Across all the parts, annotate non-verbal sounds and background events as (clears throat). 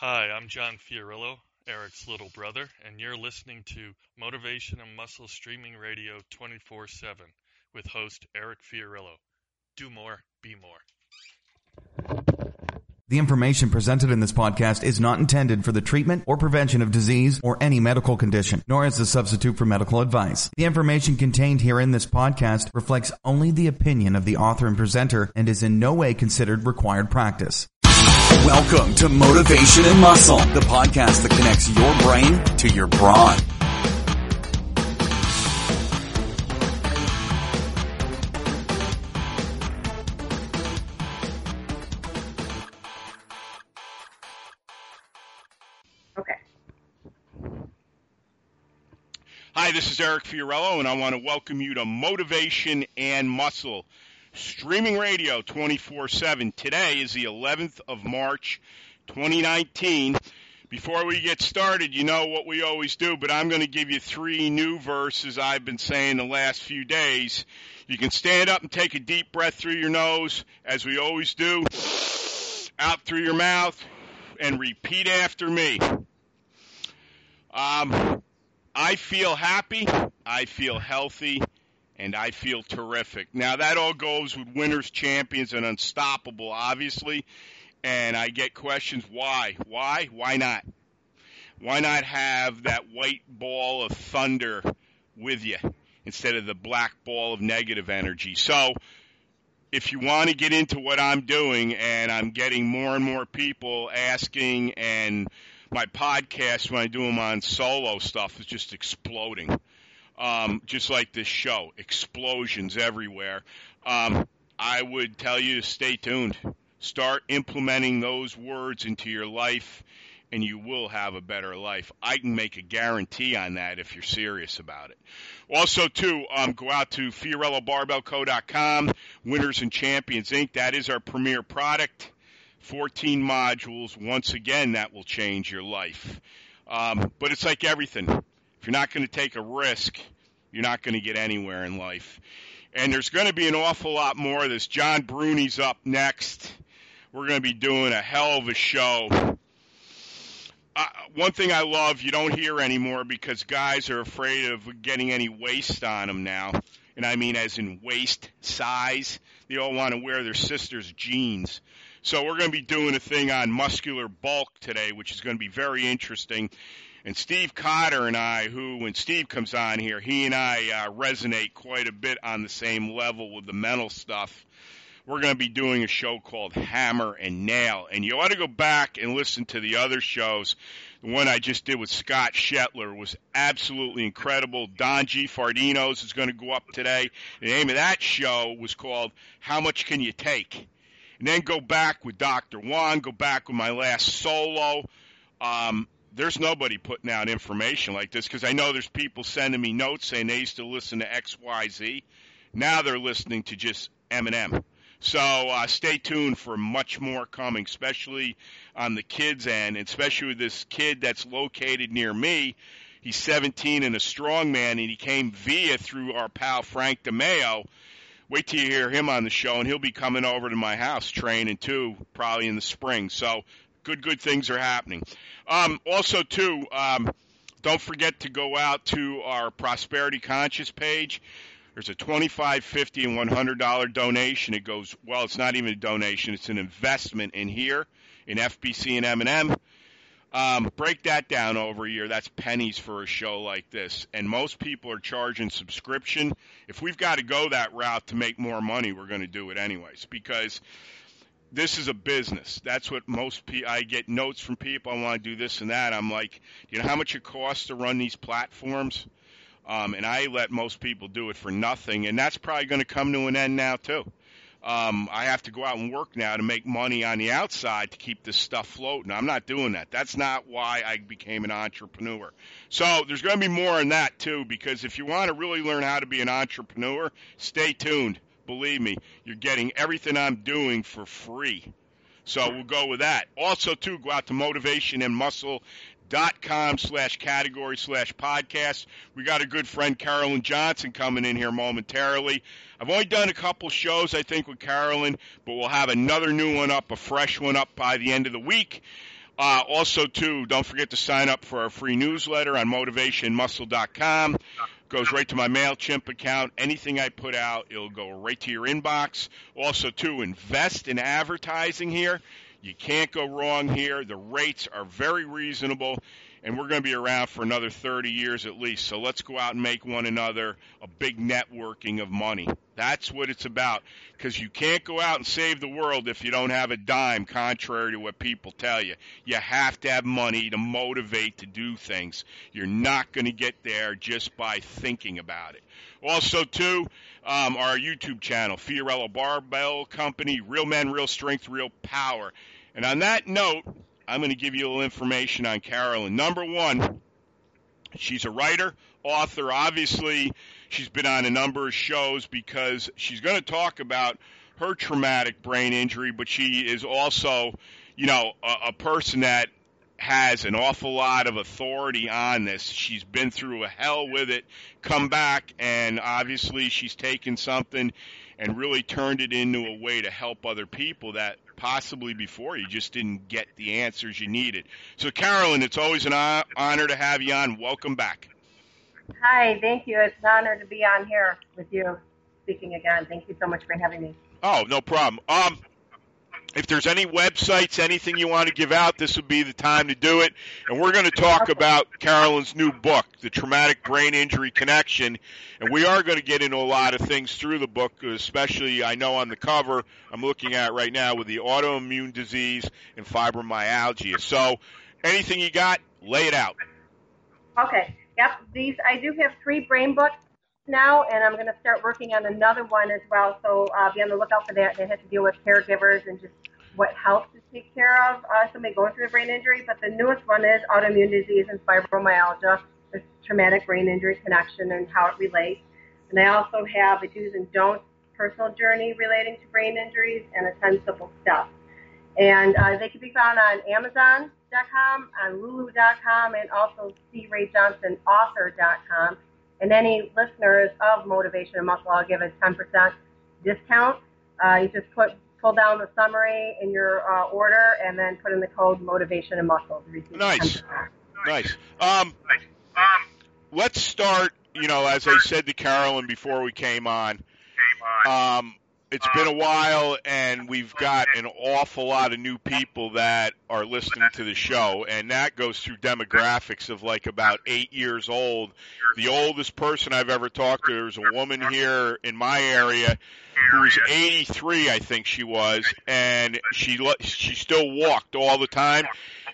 Hi, I'm John Fiorillo, Eric's little brother, and you're listening to Motivation and Muscle Streaming Radio 24 7 with host Eric Fiorillo. Do more, be more. The information presented in this podcast is not intended for the treatment or prevention of disease or any medical condition, nor is a substitute for medical advice. The information contained here in this podcast reflects only the opinion of the author and presenter and is in no way considered required practice. Welcome to Motivation and Muscle, the podcast that connects your brain to your brawn. Okay. Hi, this is Eric Fiorillo, and I want to welcome you to Motivation and Muscle streaming radio 24 7. Today is the 11th of March, 2019. Before we get started, you know what we always do, but I'm going to give you three new verses I've been saying the last few days. You can stand up and take a deep breath through your nose, as we always do, out through your mouth, and repeat after me. Um, I feel happy, I feel healthy, and I feel terrific. Now, that all goes with winners, champions, and unstoppable, obviously. And I get questions why? Why? Why not? Why not have that white ball of thunder with you instead of the black ball of negative energy? So, if you want to get into what I'm doing, and I'm getting more and more people asking, and my podcast, when I do them on solo stuff, is just exploding um, just like this show, explosions everywhere. Um, I would tell you to stay tuned. Start implementing those words into your life, and you will have a better life. I can make a guarantee on that if you're serious about it. Also, too, um, go out to FiorilloBarbellCo.com, Winners and Champions Inc. That is our premier product. 14 modules. Once again, that will change your life. Um, but it's like everything. If you're not going to take a risk, you're not going to get anywhere in life. And there's going to be an awful lot more of this. John Bruni's up next. We're going to be doing a hell of a show. Uh, one thing I love, you don't hear anymore because guys are afraid of getting any waist on them now. And I mean, as in waist size. They all want to wear their sister's jeans. So we're going to be doing a thing on muscular bulk today, which is going to be very interesting. And Steve Cotter and I, who, when Steve comes on here, he and I uh, resonate quite a bit on the same level with the mental stuff. We're going to be doing a show called Hammer and Nail. And you ought to go back and listen to the other shows. The one I just did with Scott Shetler was absolutely incredible. Don G. Fardinos is going to go up today. The name of that show was called How Much Can You Take? And then go back with Dr. Juan, go back with my last solo. Um, there's nobody putting out information like this because I know there's people sending me notes saying they used to listen to X, Y, Z. Now they're listening to just M&M. So uh, stay tuned for much more coming, especially on the kids end, especially with this kid that's located near me. He's 17 and a strong man, and he came via through our pal Frank DeMeo. Wait till you hear him on the show, and he'll be coming over to my house training too, probably in the spring. So good, good things are happening. Um, also, too, um, don't forget to go out to our Prosperity Conscious page. There's a $25, 50 and $100 donation. It goes, well, it's not even a donation, it's an investment in here in FBC and M&M. Um, break that down over a year. That's pennies for a show like this. And most people are charging subscription. If we've got to go that route to make more money, we're going to do it anyways because this is a business. That's what most people. I get notes from people. I want to do this and that. I'm like, you know how much it costs to run these platforms? Um, and I let most people do it for nothing, and that's probably going to come to an end now too. Um, I have to go out and work now to make money on the outside to keep this stuff floating. I'm not doing that. That's not why I became an entrepreneur. So there's going to be more on that too, because if you want to really learn how to be an entrepreneur, stay tuned believe me, you're getting everything I'm doing for free. So we'll go with that. Also, too, go out to motivation and muscle dot com slash category slash podcast. We got a good friend Carolyn Johnson coming in here momentarily. I've only done a couple shows, I think, with Carolyn, but we'll have another new one up, a fresh one up by the end of the week. Uh, also, too, don't forget to sign up for our free newsletter on motivationmuscle.com. Goes right to my MailChimp account. Anything I put out, it'll go right to your inbox. Also, to invest in advertising here. You can't go wrong here. The rates are very reasonable and we're going to be around for another 30 years at least. So let's go out and make one another a big networking of money. That's what it's about. Because you can't go out and save the world if you don't have a dime, contrary to what people tell you. You have to have money to motivate to do things. You're not going to get there just by thinking about it. Also, too, um, our YouTube channel, Fiorillo Barbell Company, Real Men, Real Strength, Real Power. And on that note, I'm going to give you a little information on Carolyn. Number one, she's a writer, author. Obviously, she's been on a number of shows because she's going to talk about her traumatic brain injury, but she is also, you know, a, a person that has an awful lot of authority on this. She's been through a hell with it, come back, and obviously she's taken something and really turned it into a way to help other people that possibly before you just didn't get the answers you needed. So, Carolyn, it's always an honor to have you on. Welcome back. Hi, thank you. It's an honor to be on here with you speaking again. Thank you so much for having me. Oh, no problem. Um, if there's any websites, anything you want to give out, this would be the time to do it. And we're going to talk about Carolyn's new book, The Traumatic Brain Injury Connection. And we are going to get into a lot of things through the book, especially I know on the cover I'm looking at right now with the autoimmune disease and fibromyalgia. So anything you got, lay it out. Okay. Yep. These I do have three brain books now, and I'm going to start working on another one as well. So uh, be on the lookout for that. That has to deal with caregivers and just what helps to take care of uh, somebody going through a brain injury. But the newest one is autoimmune disease and fibromyalgia, the traumatic brain injury connection and how it relates. And I also have a do's and don'ts personal journey relating to brain injuries and a 10 simple steps. And uh, they can be found on Amazon.com, on Lulu.com, and also CRayJohnsonAuthor.com. And any listeners of Motivation and Muscle, I'll give a 10% discount. Uh, you just put pull down the summary in your uh, order and then put in the code Motivation and Muscle. nice, nice. Um, let's start. You know, as I said to Carolyn before we came on, um, it's been a while, and we've got an awful lot of new people that are listening to the show, and that goes through demographics of like about eight years old. The oldest person I've ever talked to is a woman here in my area who's 83, I think she was, and she she still walked all the time.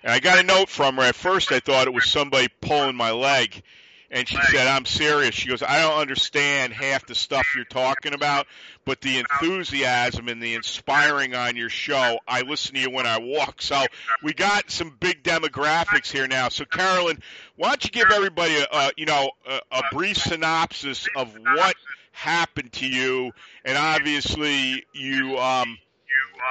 And I got a note from her. At first, I thought it was somebody pulling my leg and she said, I'm serious. She goes, I don't understand half the stuff you're talking about, but the enthusiasm and the inspiring on your show, I listen to you when I walk. So we got some big demographics here now. So Carolyn, why don't you give everybody a, a you know, a, a brief synopsis of what happened to you? And obviously you, um,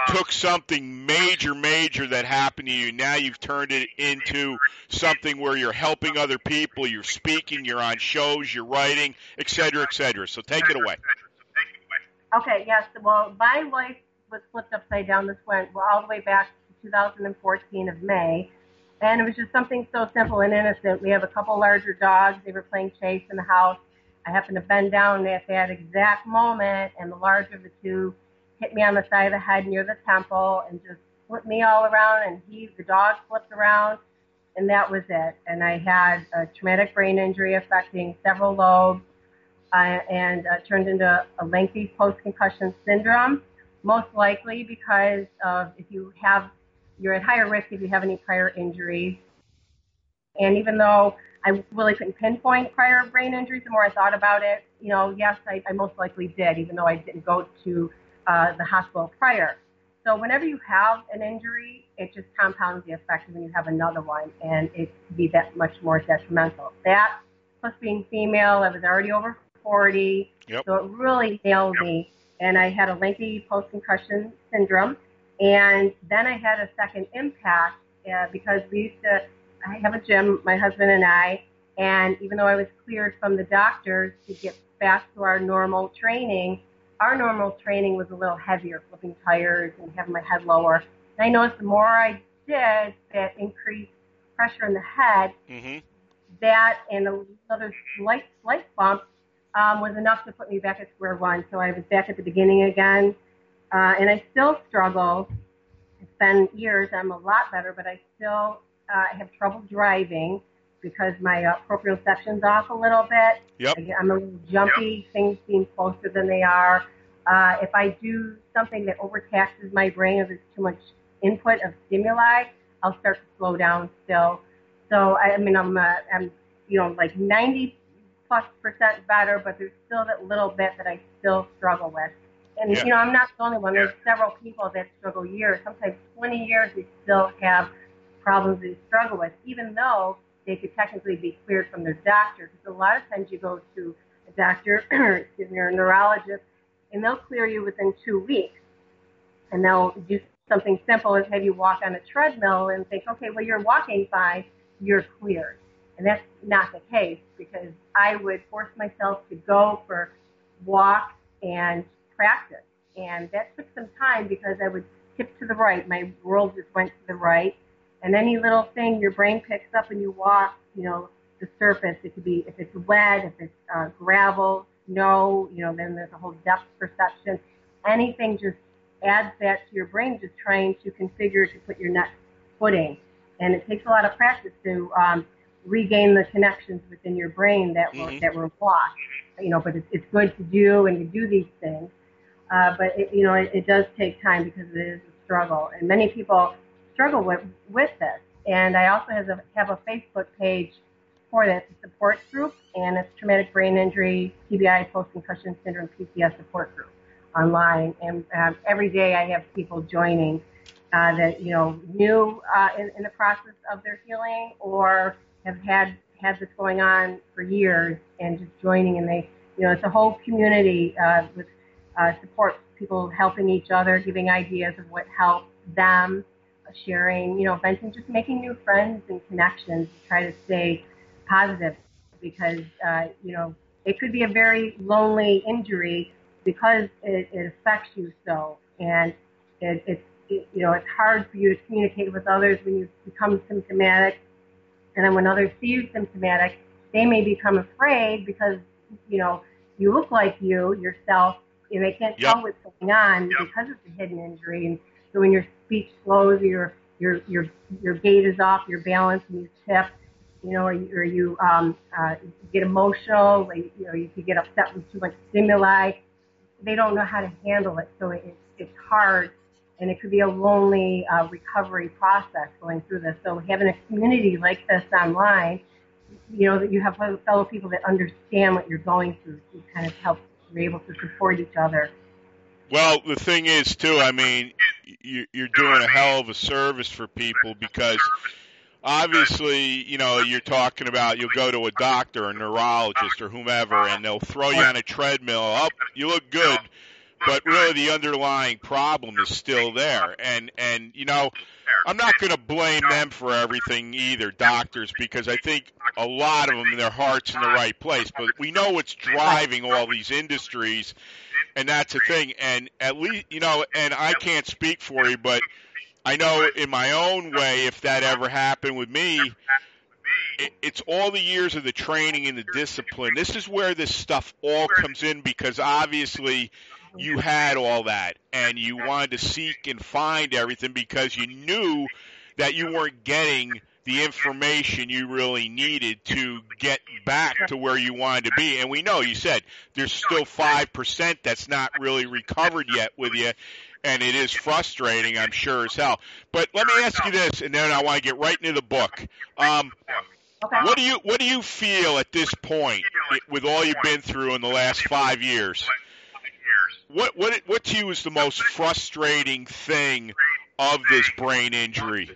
took something major, major that happened to you. Now you've turned it into something where you're helping other people, you're speaking, you're on shows, you're writing, et cetera, et cetera. So take it away. Okay, yes. Well, my life was flipped upside down. This went well, all the way back to 2014 of May. And it was just something so simple and innocent. We have a couple larger dogs. They were playing chase in the house. I happened to bend down at that exact moment, and the larger of the two hit me on the side of the head near the temple and just flipped me all around and he the dog flipped around and that was it and i had a traumatic brain injury affecting several lobes uh, and uh, turned into a lengthy post concussion syndrome most likely because of if you have you're at higher risk if you have any prior injuries and even though I really couldn't pinpoint prior brain injuries. The more I thought about it, you know, yes, I, I most likely did, even though I didn't go to uh, the hospital prior. So whenever you have an injury, it just compounds the effect when you have another one, and it can be that much more detrimental. That plus being female, I was already over 40, yep. so it really nailed yep. me. And I had a lengthy post-concussion syndrome, and then I had a second impact uh, because we used to. I have a gym, my husband and I, and even though I was cleared from the doctors to get back to our normal training, our normal training was a little heavier, flipping tires and having my head lower. And I noticed the more I did that increased pressure in the head, hmm that and another slight slight bump um, was enough to put me back at square one. So I was back at the beginning again, uh, and I still struggle. It's been years. I'm a lot better, but I still uh, have trouble driving because my uh, proprioception's off a little bit. Yep. I, I'm a little jumpy. Things seem closer than they are. Uh, if I do something that overtaxes my brain, if there's too much input of stimuli, I'll start to slow down still. So I, I mean, I'm, uh, I'm, you know, like 90 plus percent better, but there's still that little bit that I still struggle with. And Yeah. you know, I'm not the only one. There's several people that struggle years, sometimes 20 years. They still have problems they struggle with, even though they could technically be cleared from their doctor. Because a lot of times you go to a doctor, (clears throat) excuse me, or a neurologist, and they'll clear you within two weeks and they'll do something simple as have you walk on a treadmill and think, okay, well, you're walking fine, you're cleared. And that's not the case because I would force myself to go for walks and practice. And that took some time because I would tip to the right. My world just went to the right. And any little thing your brain picks up and you walk, you know, the surface, it could be, if it's wet, if it's uh, gravel, snow, you know, then there's a whole depth perception. Anything just adds that to your brain, just trying to configure to put your next footing. And it takes a lot of practice to um, regain the connections within your brain that were Mhm. that were lost. You know, but it's, it's good to do and to do these things. Uh, but it, you know, it, it does take time because it is a struggle, and many people struggle with with this. And I also have a have a Facebook page for this support group, and it's traumatic brain injury, TBI, post concussion syndrome, PCS support group online. And um, every day I have people joining uh, that you know new uh, in, in the process of their healing or have had had this going on for years and just joining. And they, you know, it's a whole community uh, with uh, support, people helping each other, giving ideas of what helps them, sharing, you know, venting, just making new friends and connections to try to stay positive because, uh, you know, it could be a very lonely injury because it, it affects you so. And it, it's, it, you know, it's hard for you to communicate with others when you become symptomatic. And then when others see you symptomatic, they may become afraid because, you know, you look like you yourself and they can't Yep. tell what's going on because it's a hidden injury. And so when your speech slows, your your your your gait is off, your balance, and you tip, you know, or you, or you um, uh, get emotional, or you, you know, you could get upset with too much stimuli. They don't know how to handle it, so it, it's hard, and it could be a lonely uh, recovery process going through this. So having a community like this online, you know, that you have fellow people that understand what you're going through, to kind of help you're able to support each other. Well, the thing is, too, I mean, you- you're doing a hell of a service for people because obviously, you know, you're talking about you'll go to a doctor, a neurologist, or whomever, and they'll throw you on a treadmill. Up, you look good, but really the underlying problem is still there. And and you know, I'm not going to blame them for everything either, doctors, because I think a lot of them, their heart's in the right place. But we know what's driving all these industries, and that's the thing. And at least, you know, and I can't speak for you, but I know in my own way, if that ever happened with me, it, it's all the years of the training and the discipline. This is where this stuff all comes in because obviously you had all that and you wanted to seek and find everything because you knew that you weren't getting the information you really needed to get back to where you wanted to be. And we know you said there's still 5% that's not really recovered yet with you. And it is frustrating, I'm sure as hell. But let me ask you this, and then I want to get right into the book. Um, Okay. what do you what do you feel at this point with all you've been through in the last five years? What what what to you is the most frustrating thing of this brain injury?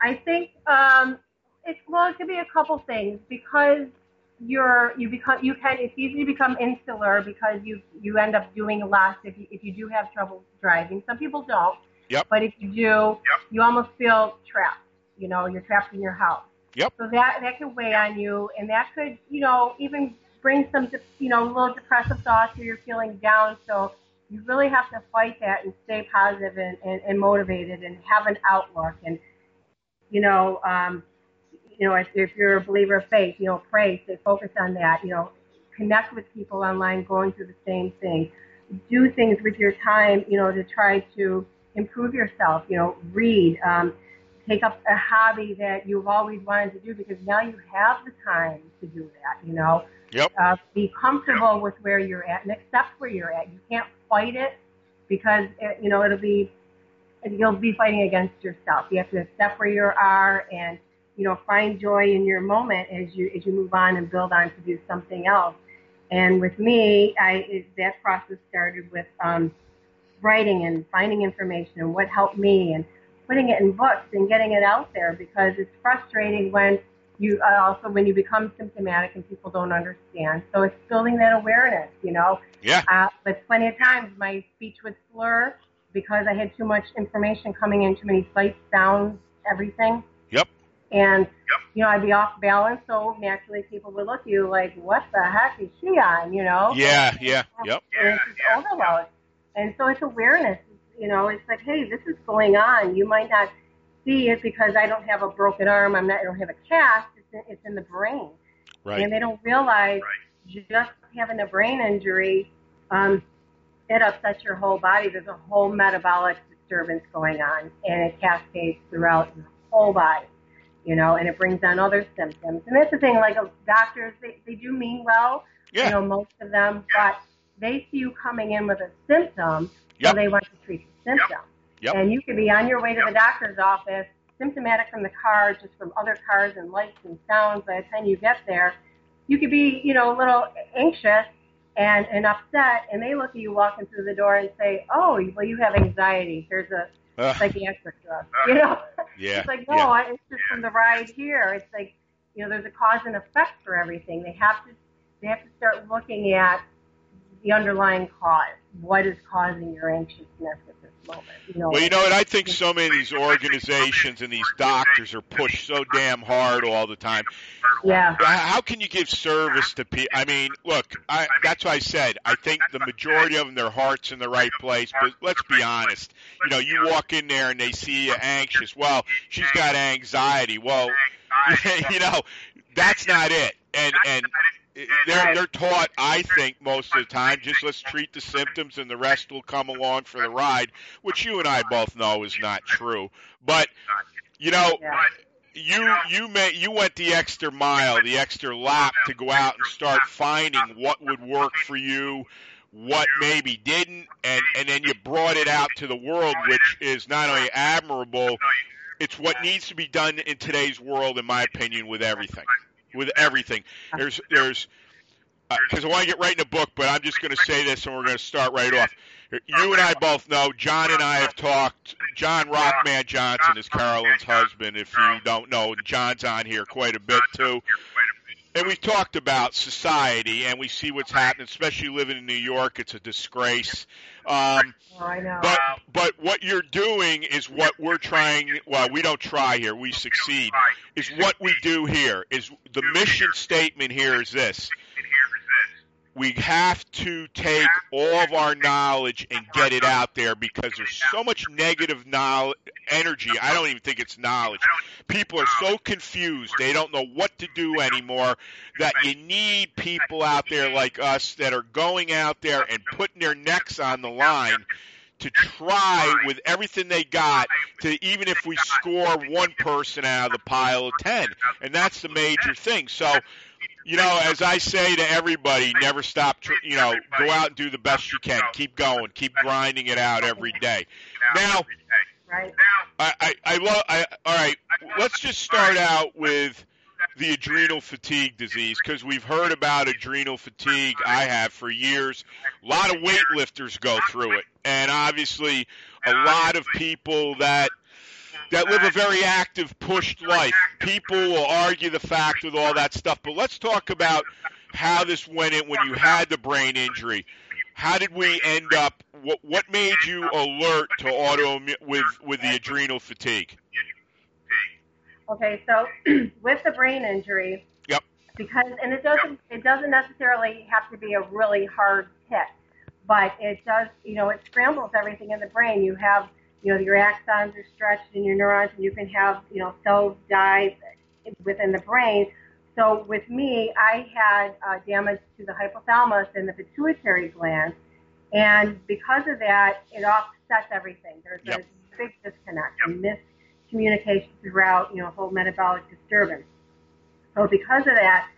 I think um, it's well, it could be a couple things because you're you become you can it's easy to become insular because you you end up doing less if you if you do have trouble driving. Some people don't. Yep. But if you do, you almost feel trapped. You know, you're trapped in your house. Yep. So that that could weigh on you, and that could you know even bring some you know little depressive thoughts, or you're feeling down. So you really have to fight that and stay positive and, and, and motivated and have an outlook and you know um, you know if, if you're a believer of faith you know pray stay focused on that you know connect with people online going through the same thing do things with your time you know to try to improve yourself you know read um, take up a hobby that you've always wanted to do because now you have the time to do that you know Yep. uh, be comfortable with where you're at and accept where you're at. You can't fight it because it, you know it'll be you'll be fighting against yourself. You have to accept where you are and you know find joy in your moment as you as you move on and build on to do something else. And with me, I it, that process started with um, writing and finding information and what helped me and putting it in books and getting it out there because it's frustrating when you uh, also when you become symptomatic and people don't understand. So it's building that awareness, you know. Yeah. Uh, but plenty of times my speech would slur because I had too much information coming in, too many sights, sounds, everything. Yep. And you know I'd be off balance, so naturally people would look at you like, "What the heck is she on?" You know. Yeah. Yeah. Yep. And it's just overload. And so it's awareness. You know, it's like, hey, this is going on. You might not see it because I don't have a broken arm. I'm not. I don't have a cast. It's in, it's in the brain, Right. and they don't realize just having a brain injury, um, it upsets your whole body. There's a whole metabolic disturbance going on, and it cascades throughout your whole body. You know, and it brings on other symptoms. And that's the thing. Like uh, doctors, they they do mean well. Yeah. You know, most of them, but they see you coming in with a symptom, Yep. so they want to treat the symptom. Yep. And you could be on your way to the doctor's office, symptomatic from the car, just from other cars and lights and sounds. By the time you get there, you could be, you know, a little anxious and, and upset, and they look at you walking through the door and say, "Oh, well, you have anxiety. Here's a Ugh. psychiatric drug." (laughs) You know, yeah. it's like, no, yeah. I it's just from the ride here. It's like, you know, there's a cause and effect for everything. They have to, they have to start looking at the underlying cause. What is causing your anxiousness moment? You know, Well, you know what? I think so many of these organizations and these doctors are pushed so damn hard all the time. yeah, How how can you give service to people? I mean, look, I, that's what I said. I think the majority of them, their heart's in the right place. But let's be honest. You know, you walk in there and they see you anxious. Well, she's got anxiety. Well, (laughs) you know, that's not it. And and they're they're taught, I think, most of the time, just let's treat the symptoms and the rest will come along for the ride, which you and I both know is not true. But you know, you you may you went the extra mile, the extra lap to go out and start finding what would work for you, what maybe didn't, and and then you brought it out to the world, which is not only admirable, it's what needs to be done in today's world, in my opinion, with everything, with everything. There's there's uh, because I want to get right in the book, but I'm just going to say this, and we're going to start right off. You and I both know. John and I have talked. John Rockman Johnson is Carolyn's husband. If you don't know, John's on here quite a bit too. And we've talked about society, and we see what's happening, especially living in New York. It's a disgrace. Um, oh, I know. but but what you're doing is what we're trying. Well, we don't try here. We succeed. Is what we do here. Is the mission statement here is this. We have to take all of our knowledge and get it out there because there's so much negative knowledge, energy. I don't even think it's knowledge. People are so confused. They don't know what to do anymore that you need people out there like us that are going out there and putting their necks on the line to try with everything they got to even if we score one person out of the pile of 10 and that's the major thing so you know as i say to everybody never stop tr- you know go out and do the best you can keep going keep grinding it out every day now right? i i, I love I, all right let's just start out with the adrenal fatigue disease because we've heard about adrenal fatigue I have for years. A lot of weightlifters go through it, and obviously a lot of people that that live a very active, pushed life. People will argue the fact with all that stuff, but let's talk about how this went in when you had the brain injury. How did we end up? What, what made you alert to autoimmune with with the adrenal fatigue? Okay, so (clears throat) with the brain injury, Yep. because and it doesn't it doesn't necessarily have to be a really hard hit, but it does, you know, it scrambles everything in the brain. You have, you know, your axons are stretched in your neurons, and you can have, you know, cells die within the brain. So with me, I had uh, damage to the hypothalamus and the pituitary gland, and because of that, it offsets everything. There's Yep. a big disconnect and miscommunication throughout, you know, whole metabolic disturbance. So because of that,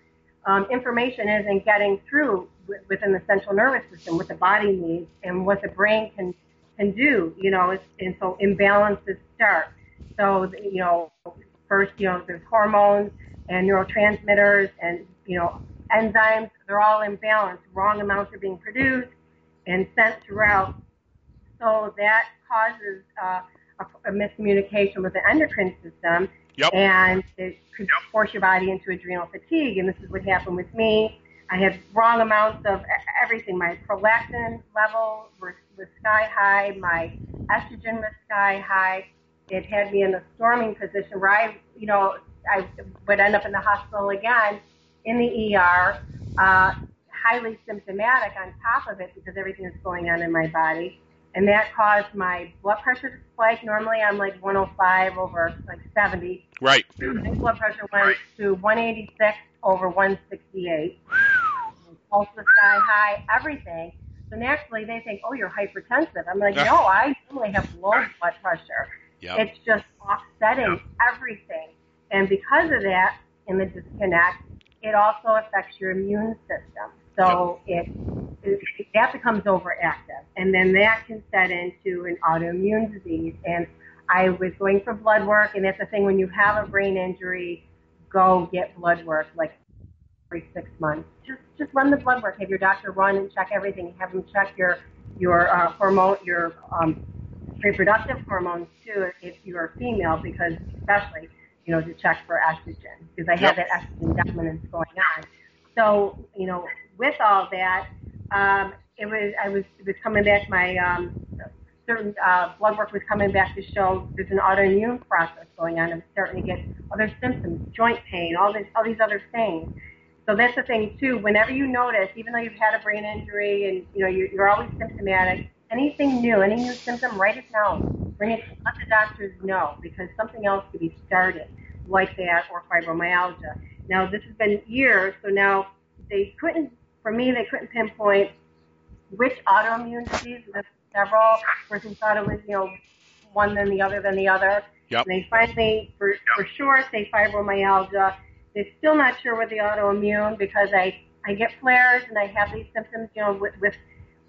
um, information isn't getting through wi- within the central nervous system what the body needs and what the brain can can do. You know, it's, and so imbalances start. So you know, first you know there's hormones and neurotransmitters and you know enzymes. They're all imbalanced. Wrong amounts are being produced and sent throughout. So that causes uh, a, a miscommunication with the endocrine system Yep. and it could force your body into adrenal fatigue. And this is what happened with me. I had wrong amounts of everything. My prolactin level was, was sky high. My estrogen was sky high. It had me in a storming position where I, you know, I would end up in the hospital again in the ER, uh, highly symptomatic on top of it because everything is going on in my body. And that caused my blood pressure to spike. Normally I'm like 105 over like 70 Right. my blood pressure went to 186 over 168. Pulse was sky high, everything. So naturally, they think, "Oh, you're hypertensive." I'm like, "No, I only have low blood pressure. Yep. It's just offsetting everything." And because of that, in the disconnect, it also affects your immune system. So it, it that becomes overactive, and then that can set into an autoimmune disease. And I was going for blood work, and that's the thing when you have a brain injury, go get blood work like every six months. Just just run the blood work. Have your doctor run and check everything. Have them check your your uh, hormone your um, reproductive hormones too if you're female because especially you know to check for estrogen because I Yep. have that estrogen dominance going on. So you know with all that, um, it was I was it was coming back my um, certain uh, blood work was coming back to show there's an autoimmune process going on. I'm starting to get other symptoms, joint pain, all this, all these other things. So that's the thing too. Whenever you notice, even though you've had a brain injury and you know you're, you're always symptomatic, anything new, any new symptom, write it down. Bring it. Let the doctors know because something else could be started like that or fibromyalgia. Now this has been years, so now they couldn't. For me, they couldn't pinpoint which autoimmune disease. There's several. Person thought it was, you know, one then the other, then the other. Yep. And they finally, for, for sure, say fibromyalgia. They're still not sure with the autoimmune because I, I get flares and I have these symptoms, you know, with, with,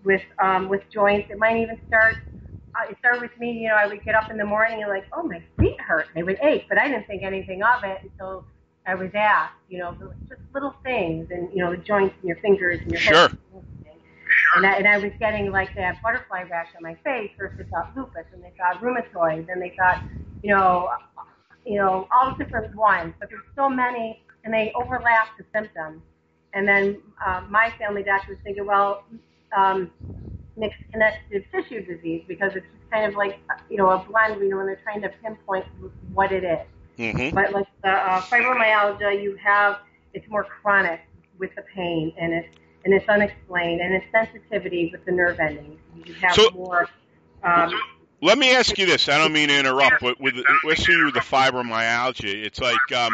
with, um, with joints. It might even start, uh, it started with me, you know, I would get up in the morning and like, oh, my feet hurt. They would ache, but I didn't think anything of it until I was asked, you know, just little things and, you know, the joints in your fingers and your Sure. hips. And I, and I was getting like that butterfly rash on my face. First they thought lupus, and they thought rheumatoid, then they thought, you know, you know, all the different ones. But there's so many, and they overlap the symptoms. And then uh, my family doctor was thinking, well, um, mixed connective tissue disease because it's just kind of like, you know, a blend. You know, when they're trying to pinpoint what it is. Mm-hmm. But like the uh, fibromyalgia, you have it's more chronic with the pain, and it's and it's unexplained, and it's sensitivity with the nerve endings. You have So- more. Um, Let me ask you this. I don't mean to interrupt, but with with the fibromyalgia, it's like um,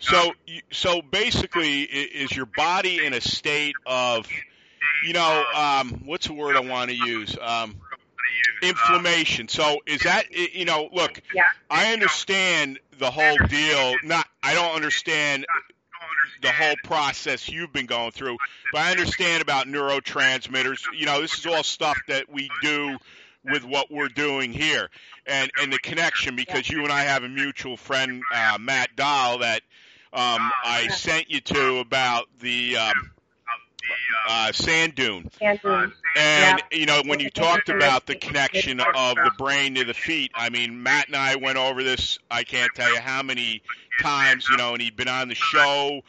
so. So basically, is your body in a state of, you know, um, what's the word I want to use? Um, inflammation. So is that you know? Look, I understand the whole deal. Not, I don't understand the whole process you've been going through, but I understand about neurotransmitters. You know, this is all stuff that we do with what we're doing here, and and the connection because you and I have a mutual friend, uh, Matt Dahl, that um, I sent you to about the um, uh, sand dune. and And you know, when you talked about the connection of the brain to the feet, I mean, Matt and I went over this. I can't tell you how many times, you know, and he'd been on the show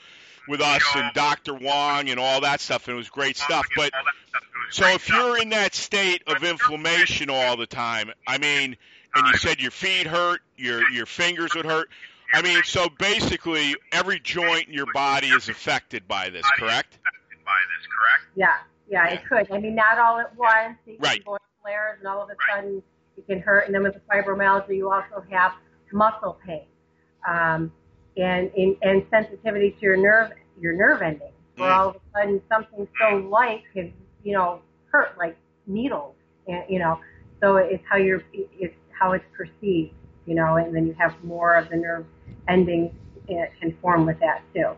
with us and Dr. Wong and all that stuff, and it was great stuff. But so if you're in that state of inflammation all the time, I mean, and you said your feet hurt, your your fingers would hurt. I mean, so basically every joint in your body is affected by this, correct? yeah, yeah, it could. I mean, not all at once. You Right. can flares, and all of a sudden you can hurt. And then with the fibromyalgia, you also have muscle pain, um, and, and and sensitivity to your nerve your nerve endings. Where Mm. all of a sudden something so light can you know hurt like needles, and you know. So it's how you're it's how it's perceived, you know, and then you have more of the nerve endings can form with that too.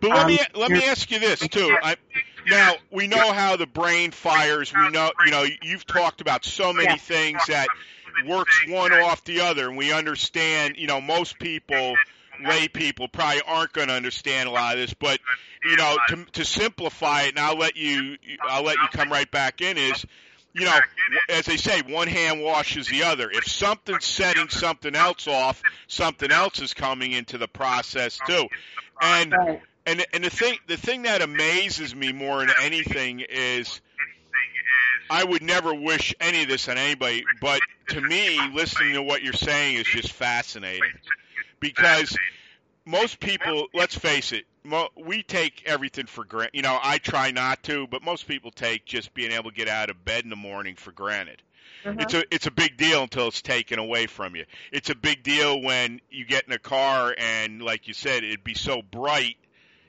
But let Um, me let me ask you this too. I, now we know how the brain fires. We know you know you've talked about so many Yeah. things that works one off the other, and we understand. You know, most people, lay people, probably aren't going to understand a lot of this. But you know, to to simplify it, and I'll let you I'll let you come right back in. Is you know, as they say, one hand washes the other. If something's setting something else off, something else is coming into the process too. And and and the thing the thing that amazes me more than anything is I would never wish any of this on anybody, but to me, listening to what you're saying is just fascinating because most people, let's face it, mo- we take everything for granted. You know, I try not to, but most people take just being able to get out of bed in the morning for granted. Mhm. It's a it's a big deal until it's taken away from you. It's a big deal when you get in a car and, like you said, it'd be so bright.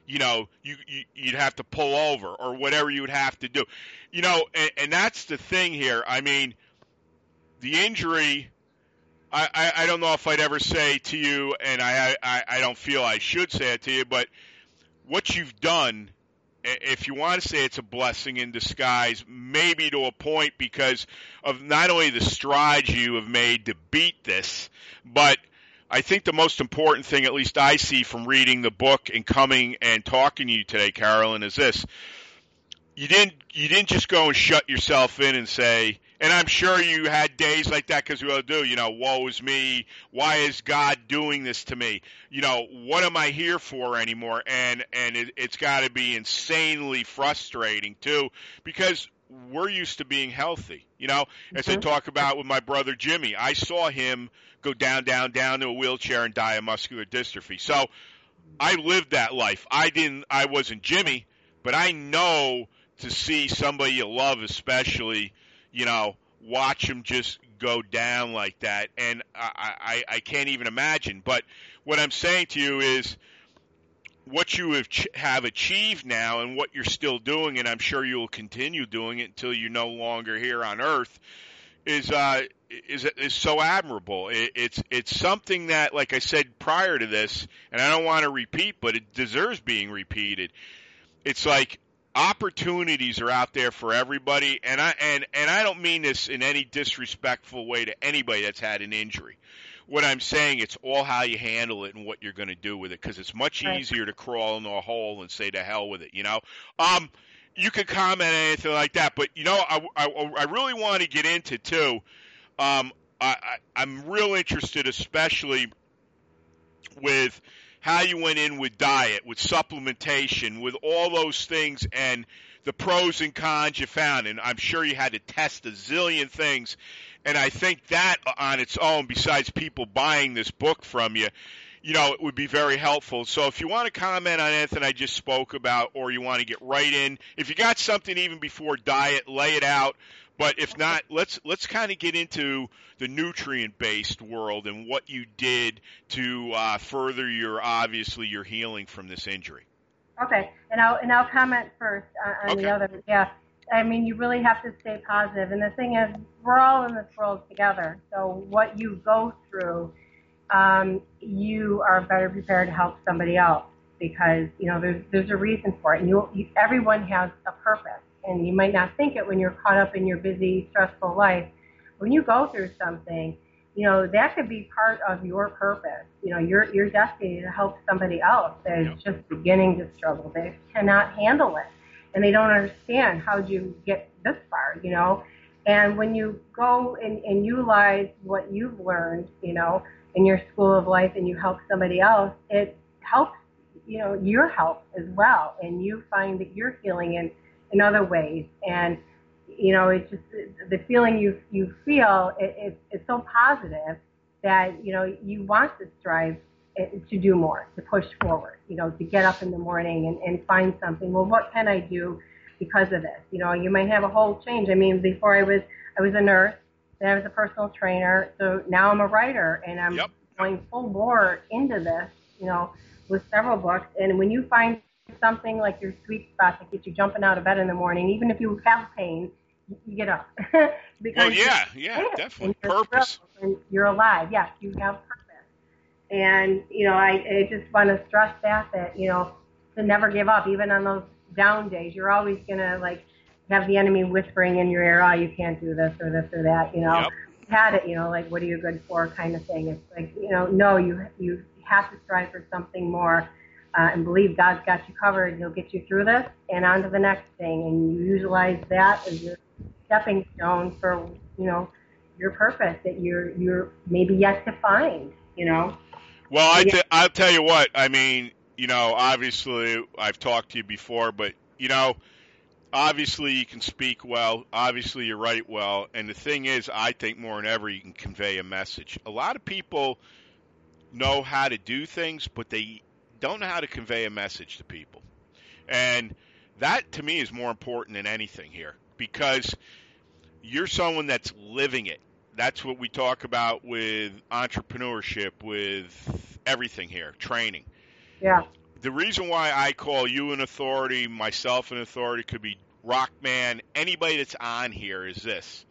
You know, you, you you'd have to pull over or whatever you would have to do. You know, and, and that's the thing here. I mean, the injury. I, I, don't know if I'd ever say to you, and I, I I don't feel I should say it to you, but what you've done if you want to say it's a blessing in disguise, maybe to a point because of not only the strides you have made to beat this, but I think the most important thing, at least I see from reading the book and coming and talking to you today, Carolyn, is this. You didn't you didn't just go and shut yourself in and say, and I'm sure you had days like that because we all do. You know, woe is me. Why is God doing this to me? You know, what am I here for anymore? And and it, it's got to be insanely frustrating too because we're used to being healthy. You know, as I Mhm. talk about with my brother Jimmy, I saw him go down, down, down to a wheelchair and die of muscular dystrophy. So I lived that life. I didn't. I wasn't Jimmy, but I know to see somebody you love, especially, you know, watch him just go down like that, and I, I, I can't even imagine. But what I'm saying to you is, what you have have achieved now, and what you're still doing, and I'm sure you will continue doing it until you're no longer here on Earth, is uh, is is so admirable. It, it's it's something that, like I said prior to this, and I don't want to repeat, but it deserves being repeated. It's like opportunities are out there for everybody, and I and and I don't mean this in any disrespectful way to anybody that's had an injury. What I'm saying, it's all how you handle it and what you're going to do with it, because it's much Right. easier to crawl into a hole and say to hell with it. You know, um, you could comment on anything like that, but you know, I, I, I really want to get into too. Um, I, I, I'm real interested, especially with how you went in with diet, with supplementation, with all those things, and the pros and cons you found. And I'm sure you had to test a zillion things. And I think that on its own, besides people buying this book from you, you know, it would be very helpful. So if you want to comment on anything I just spoke about, or you want to get right in, if you got something even before diet, lay it out. But if not, let's let's kind of get into the nutrient-based world and what you did to uh, further your obviously your healing from this injury. Okay, and I'll and I'll comment first on, Okay. the other. Yeah, I mean you really have to stay positive. positive, and the thing is, we're all in this world together. So what you go through, um, you are better prepared to help somebody else because you know there's there's a reason for it, and you, you everyone has a purpose, and you might not think it when you're caught up in your busy, stressful life. When you go through something, you know that could be part of your purpose. You know your your destiny to help somebody else that is just beginning to struggle. They cannot handle it, and they don't understand how you get this far. You know, and when you go and, and utilize what you've learned, you know, in your school of life, and you help somebody else, it helps you know your health as well, and you find that you're healing in in other ways and you know, it's just the feeling you you feel. It, it, it's so positive that you know you want to strive eh, to do more, to push forward. You know, to get up in the morning and, and find something. Well, what can I do because of this. You know, you might have a whole change. I mean, before I was I was a nurse, then I was a personal trainer, so now I'm a writer, and I'm Yep. going full bore into this. You know, with several books, and when you find something like your sweet spot that gets you jumping out of bed in the morning, even if you have pain, you- get up. (laughs) because Well, yeah, yeah, yeah, definitely. you're Purpose. and you're alive. Yes, you have purpose. And you know, I, I just want to stress that that you know to never give up, even on those down days. You're always gonna like have the enemy whispering in your ear, "Oh, you can't do this or this or that." You know, Yep. had it. You know, like what are you good for, kind of thing. It's like you know, no, you you have to strive for something more. Uh, and believe God's got you covered. He'll get you through this and on to the next thing. And you utilize that as your stepping stone for you know your purpose that you're you're maybe yet to find. You know. Well, I t- I'll tell you what. I mean, you know, obviously I've talked to you before, but you know, obviously you can speak well. Obviously you write well, and the thing is, I think more than ever you can convey a message. A lot of people know how to do things, but they don't know how to convey a message to people, and that to me is more important than anything here because you're someone that's living it that's what we talk about with entrepreneurship, with everything here, training. Yeah. The reason why I call you an authority, myself an authority, could be Rockman, anybody that's on here is this.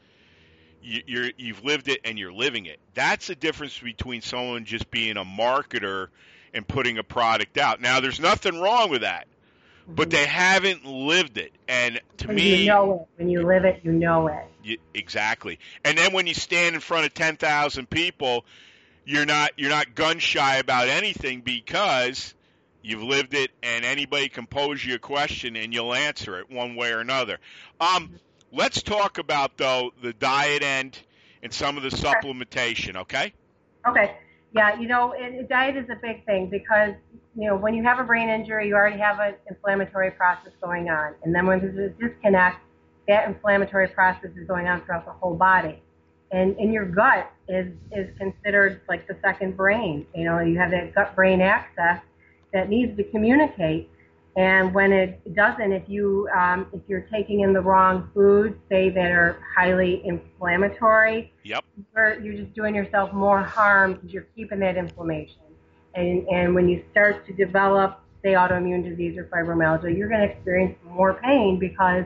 You, you're, you've lived it and you're living it. That's the difference between someone just being a marketer and putting a product out. Now, there's nothing wrong with that, but they haven't lived it. And to When me, you know it, when you live it, you know it. Y- exactly. And then when you stand in front of 10,000 people, you're not you're not gun shy about anything because you've lived it and anybody can pose you a question and you'll answer it one way or another. Um let's talk about though the diet end and some of the supplementation, okay? Okay. Yeah, you know, it, diet is a big thing because, you know, when you have a brain injury, you already have an inflammatory process going on. And then when there's a disconnect, that inflammatory process is going on throughout the whole body. And, and your gut is, is considered like the second brain. You know, you have that gut brain axis that needs to communicate. And when it doesn't, if you um, if you're taking in the wrong foods, say that are highly inflammatory, Yep. you're, you're just doing yourself more harm because you're keeping that inflammation. And, and when you start to develop, say, autoimmune disease or fibromyalgia, you're going to experience more pain because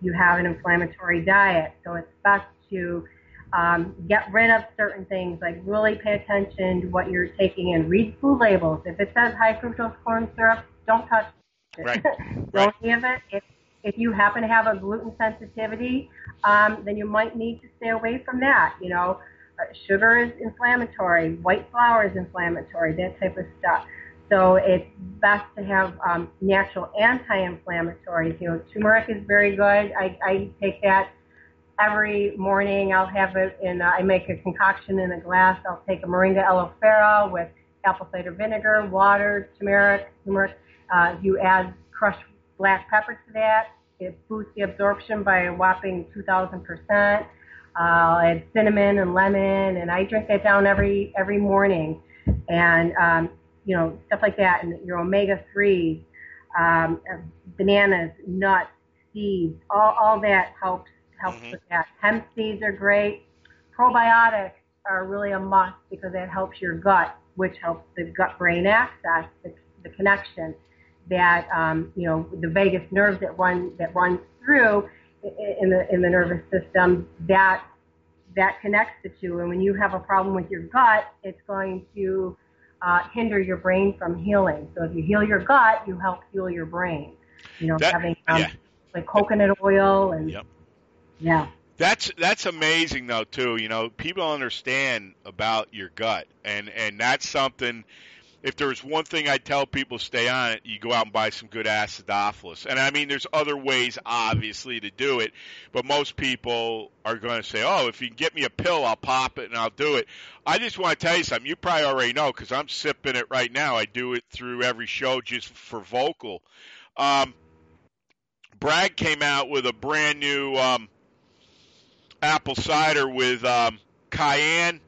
you have an inflammatory diet. So it's best to um, get rid of certain things, like really pay attention to what you're taking in. Read food labels. If it says high fructose corn syrup, don't touch it. Right. don't (laughs) Right. give it. If, if you happen to have a gluten sensitivity, um, then you might need to stay away from that. You know, uh, sugar is inflammatory, white flour is inflammatory, that type of stuff. So it's best to have um, natural anti-inflammatories. You know, turmeric is very good. I, I take that every morning. I'll have it in. Uh, I make a concoction in a glass. I'll take a moringa aloe vera with apple cider vinegar, water, turmeric, turmeric. Uh, you add crushed black pepper to that. It boosts the absorption by a whopping 2,000%. Uh, add cinnamon and lemon, and I drink that down every every morning, and um, you know stuff like that. And your omega three, um, bananas, nuts, seeds, all all that helps helps Mhm. with that. Hemp seeds are great. Probiotics are really a must because it helps your gut, which helps the gut-brain axis, the, the connection that um, you know the vagus nerve that run that runs through in the in the nervous system that that connects the two. And when you have a problem with your gut, it's going to uh, hinder your brain from healing. So if you heal your gut, you help heal your brain. You know, That- having um, yeah. like coconut oil and Yep. yeah. That's that's amazing though too. You know, people understand about your gut, and and that's something. If there's one thing I tell people, stay on it. You go out and buy some good acidophilus, and I mean, there's other ways obviously to do it, but most people are going to say, "Oh, if you can get me a pill, I'll pop it and I'll do it." I just want to tell you something. You probably already know because I'm sipping it right now. I do it through every show just for vocal. Um, Bragg came out with a brand new. Um, apple cider with um, cayenne,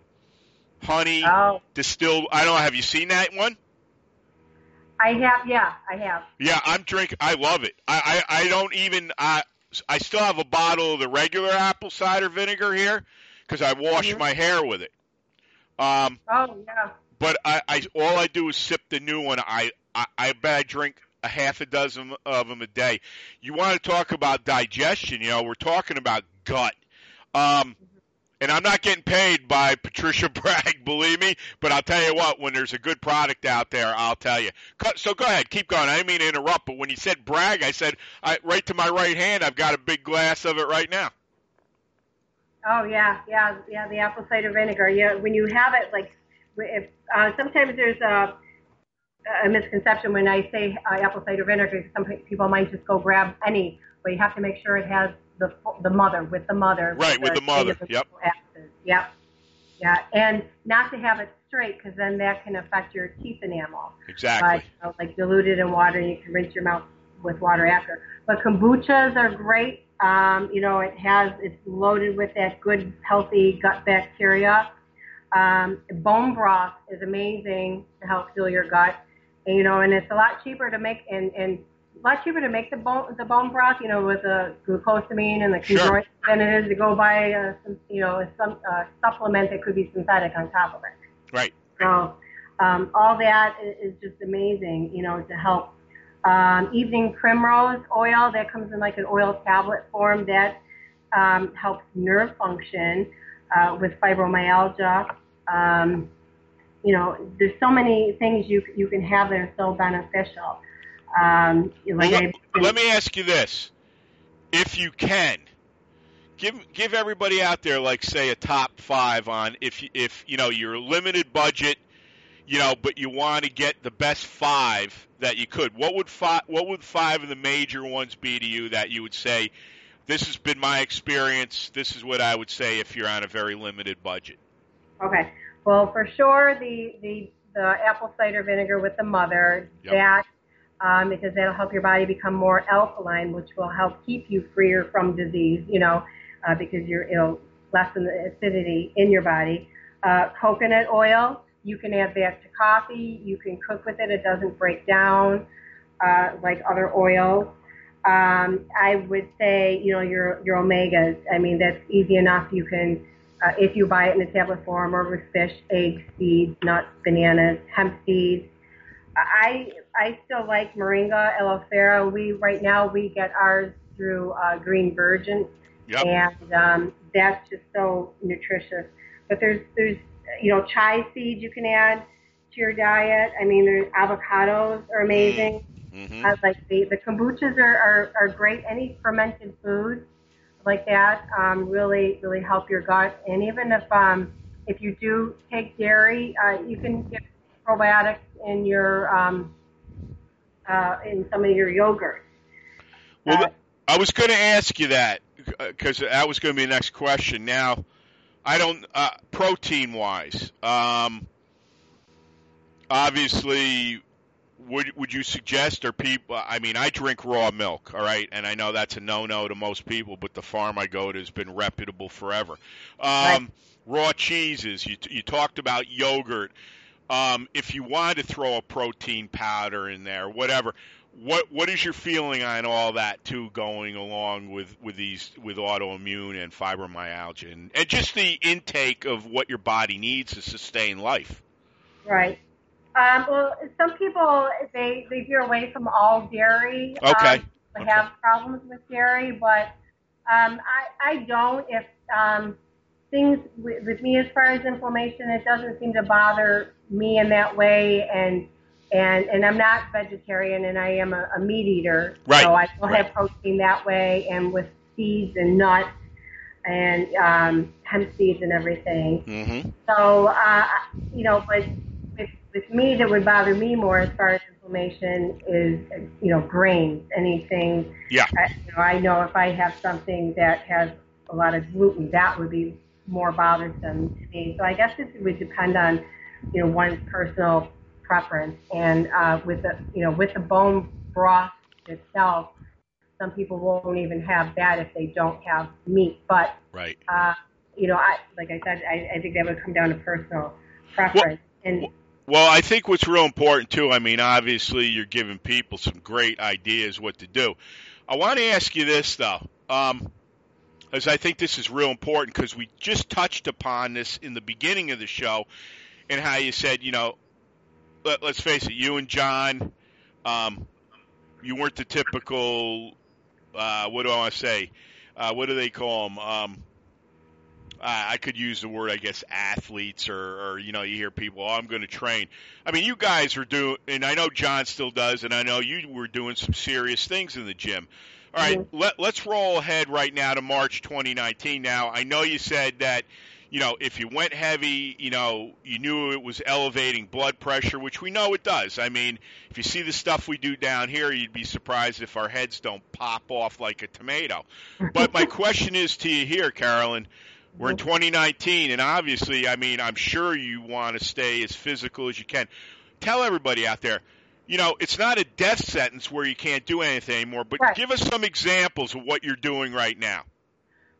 honey, Oh, distilled. I don't know. Have you seen that one? I have, yeah, I have. Yeah, I'm drink. I love it. I, I, I don't even. I, I still have a bottle of the regular apple cider vinegar here because I wash Mhm. my hair with it. Um, Oh, yeah. but I, I all I do is sip the new one. I, I, I bet I drink a half a dozen of them a day. You want to talk about digestion? You know, we're talking about gut. Um, and I'm not getting paid by Patricia (laughs) Bragg, believe me. But I'll tell you what, when there's a good product out there, I'll tell you. So go ahead, keep going. I didn't mean to interrupt, but when you said Bragg, I said I, right to my right hand, I've got a big glass of it right now. Oh yeah, yeah, yeah. The apple cider vinegar. Yeah, when you have it, like, if uh, sometimes there's a, a misconception when I say uh, apple cider vinegar. Some people might just go grab any, but you have to make sure it has the the mother with the mother. Right, with the mother, native yep. acids. Yep. Yeah, and not to have it straight because then that can affect your teeth enamel. Exactly. But, you know, like diluted in water, and you can rinse your mouth with water after. But kombuchas are great. Um, you know, it has it's loaded with that good, healthy gut bacteria. Um, bone broth is amazing to help heal your gut. And, you know, and it's a lot cheaper to make and and lot cheaper to make the bone the bone broth. You know, with the glucosamine and the Sure. than it is to go buy uh, some, you know some uh, supplement that could be synthetic on top of it. right. So um, all that is just amazing, you know, to help. Um, evening primrose oil that comes in like an oil tablet form that um, helps nerve function uh, with fibromyalgia. Um, you know, there's so many things you you can have that are so beneficial. Um, Well, let, let me ask you this: if you can, give give everybody out there, like say, a top five on if you- if you know your limited budget, you know, but you want to get the best five that you could. What would five What would five of the major ones be to you that you would say? This has been my experience. This is what I would say if you're on a very limited budget. Okay. Well, for sure, the the the apple cider vinegar with the mother Yep. that um, because that'll help your body become more alkaline, which will help keep you freer from disease. You know, uh, because you're it'll lessen the acidity in your body. Uh, coconut oil, you can add that to coffee. You can cook with it; it doesn't break down uh, like other oils. Um, I would say, you know, your your omegas. I mean, that's easy enough. You can uh, if you buy it in a tablet form or with fish, eggs, seeds, nuts, bananas, hemp seeds. I I still like moringa aloe vera. We right now we get ours through uh, Green Virgin, Yep. and um, that's just so nutritious. But there's there's you know chai seeds you can add to your diet. I mean, there's avocados are amazing. hmm Uh, like the the kombuchas are, are are great. Any fermented foods like that um, really really help your gut. And even if um, if you do take dairy, uh, you can get probiotics in your um, uh, in some of your yogurt. Well, Uh, I was going to ask you that because that was going to be the next question. Now, I don't uh, protein wise. Um, obviously, would would you suggest or people? I mean, I drink raw milk, all right, and I know that's a no no to most people, but the farm I go to has been reputable forever. Um, Right. Raw cheeses. You you talked about yogurt. Um, if you wanted to throw a protein powder in there, whatever, what what is your feeling on all that too going along with with these with autoimmune and fibromyalgia and, and just the intake of what your body needs to sustain life Right. Um, well, some people they they veer away from all dairy. Okay. Um, they have problems with dairy, but um, I I don't. If um, things with, with me as far as inflammation, it doesn't seem to bother me in that way, and and and I'm not vegetarian, and I am a, a meat eater, Right, so I will right. have protein that way, and with seeds and nuts and um, hemp seeds and everything. mm-hmm. So, uh, you know, but with, with me, that would bother me more as far as inflammation is, you know, grains, anything. Yeah. I, you know, I know if I have something that has a lot of gluten, that would be more bothersome to me. So I guess it would depend on, you know, one's personal preference. And uh, with the, you know, with the bone broth itself, some people won't even have that if they don't have meat. But right uh, you know, I like I said, I, I think that would come down to personal preference. and Well, I think what's real important too. I mean, obviously, you're giving people some great ideas what to do. I want to ask you this though, um, as I think this is real important because we just touched upon this in the beginning of the show, and how you said, you know, let, us face it, you and John, um, you weren't the typical. Uh, what do I want to say? Uh, what do they call them? Um, I could use the word, I guess, athletes, or, or you know, you hear people, oh, I'm going to train. I mean, you guys are doing, and I know John still does, and I know you were doing some serious things in the gym. All right, mm-hmm. let, let's roll ahead right now to March 2019. Now, I know you said that, you know, if you went heavy, you know, you knew it was elevating blood pressure, which we know it does. I mean, if you see the stuff we do down here, you'd be surprised if our heads don't pop off like a tomato. But my (laughs) question is to you here, Carolyn we're in 2019, and obviously, I mean, I'm sure you want to stay as physical as you can. Tell everybody out there, you know, it's not a death sentence where you can't do anything anymore, but right. give us some examples of what you're doing right now.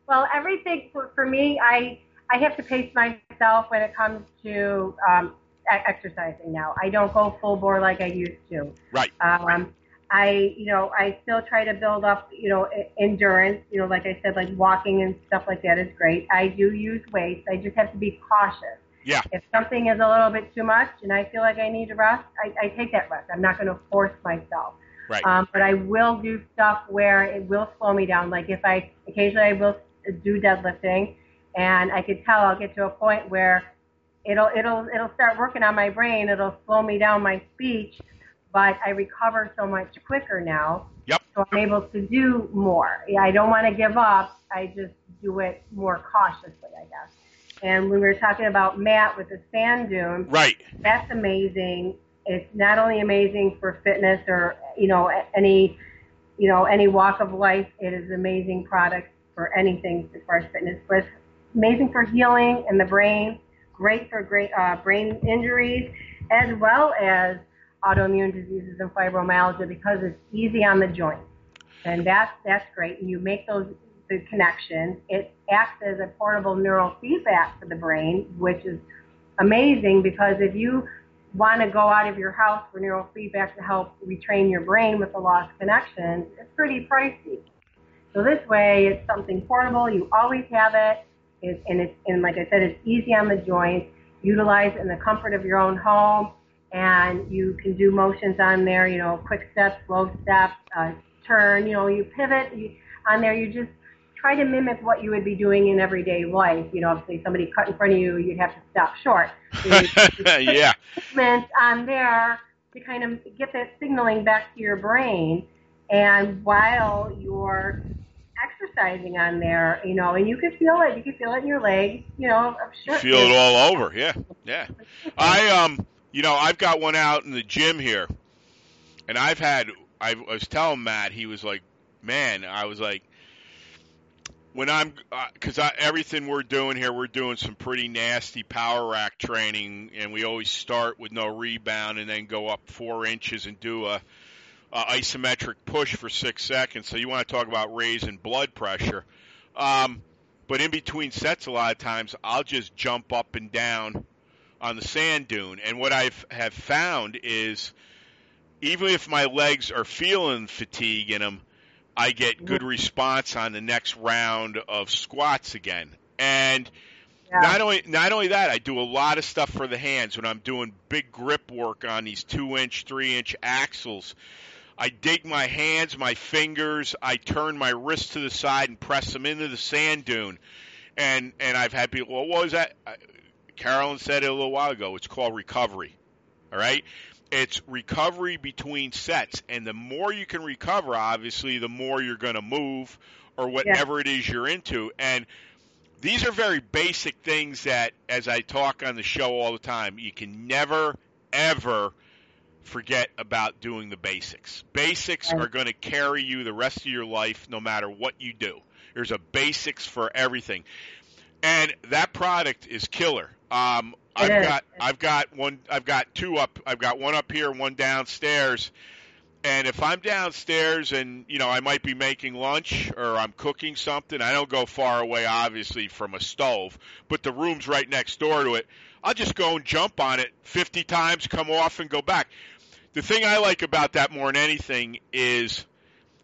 Well, everything for, for me, I I have to pace myself when it comes to um, exercising now. I don't go full bore like I used to. Right. Um, I, you know, I still try to build up, you know, endurance. You know, like I said, like walking and stuff like that is great. I do use weights. I just have to be cautious. Yeah. If something is a little bit too much and I feel like I need to rest, I, I take that rest. I'm not going to force myself. Right. Um, but I will do stuff where it will slow me down. Like if I occasionally I will do deadlifting, and I could tell I'll get to a point where it'll it'll it'll start working on my brain. It'll slow me down my speech but I recover so much quicker now. Yep. So I'm able to do more. Yeah, I don't want to give up. I just do it more cautiously, I guess. And when we were talking about Matt with the sand dune, right? That's amazing. It's not only amazing for fitness or you know any you know any walk of life. It is amazing product for anything as far as fitness, but it's amazing for healing in the brain. Great for great uh, brain injuries, as well as autoimmune diseases and fibromyalgia because it's easy on the joints. And that's, that's great. And you make those the connections. It acts as a portable neural feedback for the brain, which is amazing because if you want to go out of your house for neural feedback to help retrain your brain with the lost connections, it's pretty pricey. So this way, it's something portable. You always have it, it and it's and like I said, it's easy on the joints. Utilize in the comfort of your own home and you can do motions on there, you know, quick step, slow step, uh, turn, you know, you pivot you, on there. You just try to mimic what you would be doing in everyday life. You know, if somebody cut in front of you, you'd have to stop short. (laughs) Yeah. Movement on there to kind of get that signaling back to your brain, and while you're exercising on there, you know, and you can feel it. You can feel it in your legs, you know. I'm sure. Feel it all over, yeah, yeah. I um, you know, I've got one out in the gym here, and I've had. I was telling Matt, he was like, "Man," I was like, when I'm because uh, everything we're doing here, we're doing some pretty nasty power rack training, and we always start with no rebound and then go up four inches and do a, a isometric push for six seconds. So you want to talk about raising blood pressure. Um, but in between sets, a lot of times I'll just jump up and down on the sand dune. And what I've have found is even if my legs are feeling fatigue in them, I get good response on the next round of squats again. And yeah. not only not only that, I do a lot of stuff for the hands when I'm doing big grip work on these two inch, three inch axles. I dig my hands, my fingers, I turn my wrists to the side and press them into the sand dune. And and I've had people, well, what was that? Carolyn said it a little while ago. It's called recovery. All right? It's recovery between sets. And the more you can recover, obviously, the more you're going to move or whatever yeah. it is you're into. And these are very basic things that, as I talk on the show all the time, you can never, ever forget about doing the basics. Basics are going to carry you the rest of your life no matter what you do. There's a basics for everything. And that product is killer. Um, I've got I've got one I've got two up I've got one up here and one downstairs. And if I'm downstairs and you know I might be making lunch or I'm cooking something, I don't go far away obviously from a stove, but the room's right next door to it. I'll just go and jump on it 50 times, come off, and go back. The thing I like about that more than anything is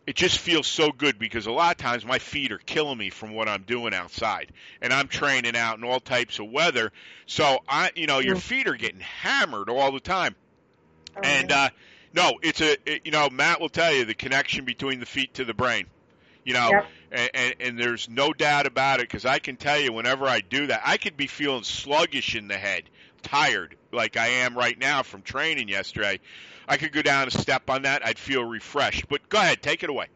it just feels so good because a lot of times my feet are killing me from what I'm doing outside, and I'm training out in all types of weather. So I, you know, your feet are getting hammered all the time, Oh, and yeah. uh, no, it's a, it, you know, Matt will tell you the connection between the feet to the brain. You know, Yep. and, and, and there's no doubt about it because I can tell you whenever I do that, I could be feeling sluggish in the head, tired like I am right now from training yesterday. I could go down a step on that, I'd feel refreshed. But go ahead, take it away.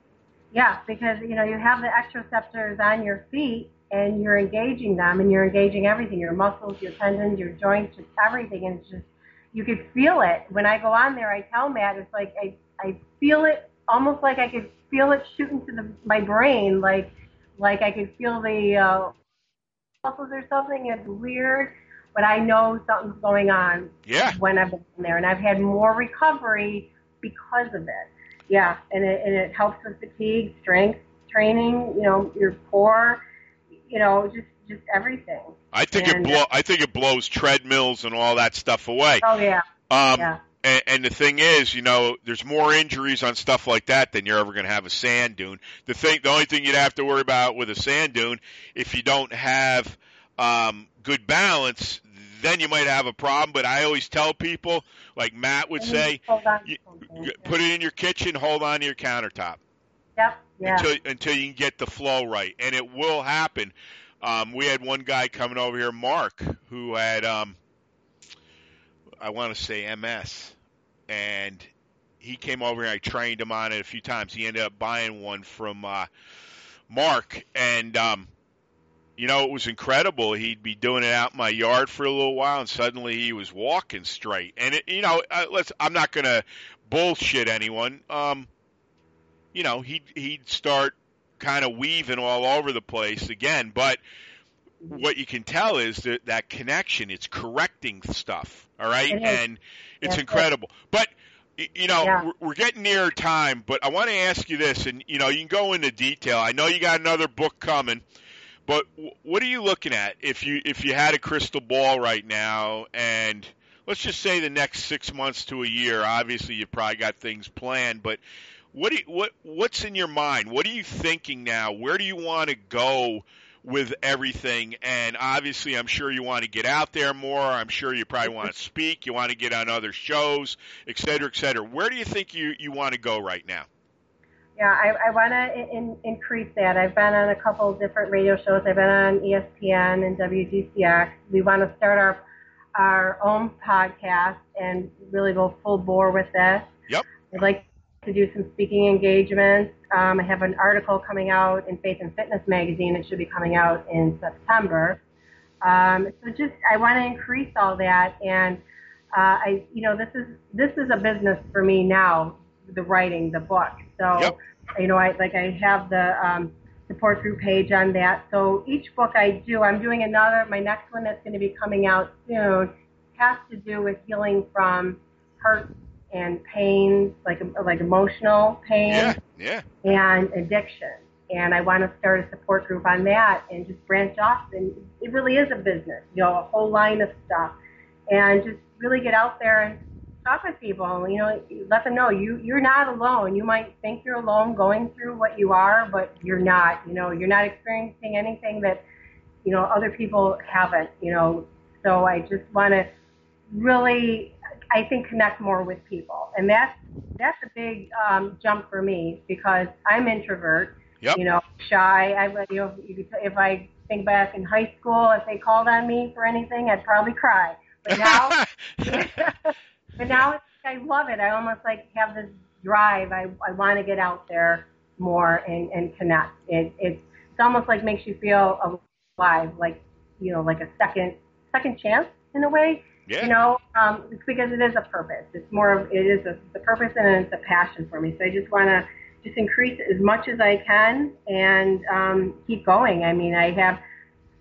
Yeah, because you know you have the exoceptors on your feet, and you're engaging them, and you're engaging everything, your muscles, your tendons, your joints, just everything, and it's just you could feel it. When I go on there, I tell Matt, it's like I I feel it almost like I could feel it shooting to the my brain, like like I could feel the uh, muscles or something. It's weird, but I know something's going on Yeah. when I've been there, and I've had more recovery because of it. Yeah, and it, and it helps with fatigue, strength training. You know, your core. You know, just just everything. I think And- it blow I think it blows treadmills and all that stuff away. Oh yeah, Um yeah, and, and the thing is, you know, there's more injuries on stuff like that than you're ever going to have a sand dune. The thing, the only thing you'd have to worry about with a sand dune, if you don't have um, good balance, then you might have a problem. But I always tell people, like Matt would say, hold on to you- put it in your kitchen, hold on to your countertop Yep, yeah, until until you can get the flow right, and it will happen. Um, we had one guy coming over here, Mark, who had um, I want to say MS, and he came over here. I trained him on it a few times. He ended up buying one from uh, Mark, and um, you know it was incredible. He'd be doing it out in my yard for a little while, and suddenly he was walking straight. And it, you know, uh, let's. I'm not going to bullshit anyone. Um, you know, he'd he'd start kind of weaving all over the place again, but what you can tell is that that connection it's correcting stuff all right It and it's Yes, incredible but you know Yeah. we're- we're getting near time but i want to ask you this and you know you can go into detail i know you got another book coming but what are you looking at if you if you had a crystal ball right now and let's just say the next six months to a year obviously you probably got things planned but what you, what what's in your mind? What are you thinking now? Where do you want to go with everything? And obviously I'm sure you want to get out there more. I'm sure you probably want to speak. You want to get on other shows et cetera et cetera. Where do you think you you want to go right now yeah. I, I want to in, increase that. I've been on a couple of different radio shows. I've been on ESPN and WGCX. We want to start our our own podcast and really go full bore with this. Yep. I'd like to do some speaking engagements. Um, I have an article coming out in Faith and Fitness magazine. It should be coming out in September. Um, so just I want to increase all that, and uh, I, you know, this is this is a business for me now. The writing, the book. So, Yep. you know, I like I have the um, support group page on that. So each book I do, I'm doing another. My next one that's going to be coming out soon has to do with healing from hurt and pain, like like emotional pain yeah yeah and addiction. And I want to start a support group on that and just branch off. And it really is a business, you know, a whole line of stuff. And just really get out there and talk with people. You know, let them know you you're not alone. You might think you're alone going through what you are, but you're not. You know, you're not experiencing anything that you know other people haven't. You know, so I just want to really, I think, connect more with people, and that's that's a big um, jump for me because I'm introvert. Yep. You know, shy. I you know, if I think back in high school, if they called on me for anything, I'd probably cry. But now, (laughs) (laughs) but now it's, I love it. I almost like have this drive. I I want to get out there more and and connect. It it's it's almost like makes you feel alive, like you know, like a second second chance in a way. yeah You know, um, it's because it is a purpose. It's more of it is a the purpose and it's a passion for me. So I just want to just increase it as much as I can and um, keep going. I mean, I have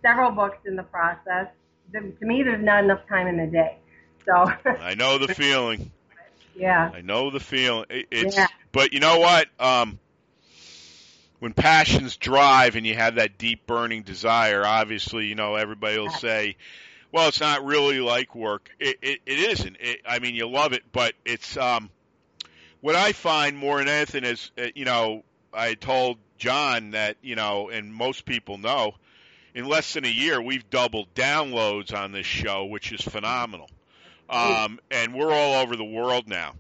several books in the process. The, to me, there's not enough time in the day. So I know the feeling yeah, I know the feeling. It, it's Yeah. but you know what? Um, when passions drive and you have that deep burning desire, obviously, you know everybody will say, Well, it's not really like work. It it, it isn't. It, I mean, you love it, but it's um, what I find more than anything is, uh, you know, I told John that you know, and most people know, in less than a year we've doubled downloads on this show, which is phenomenal. Um, and we're all over the world now,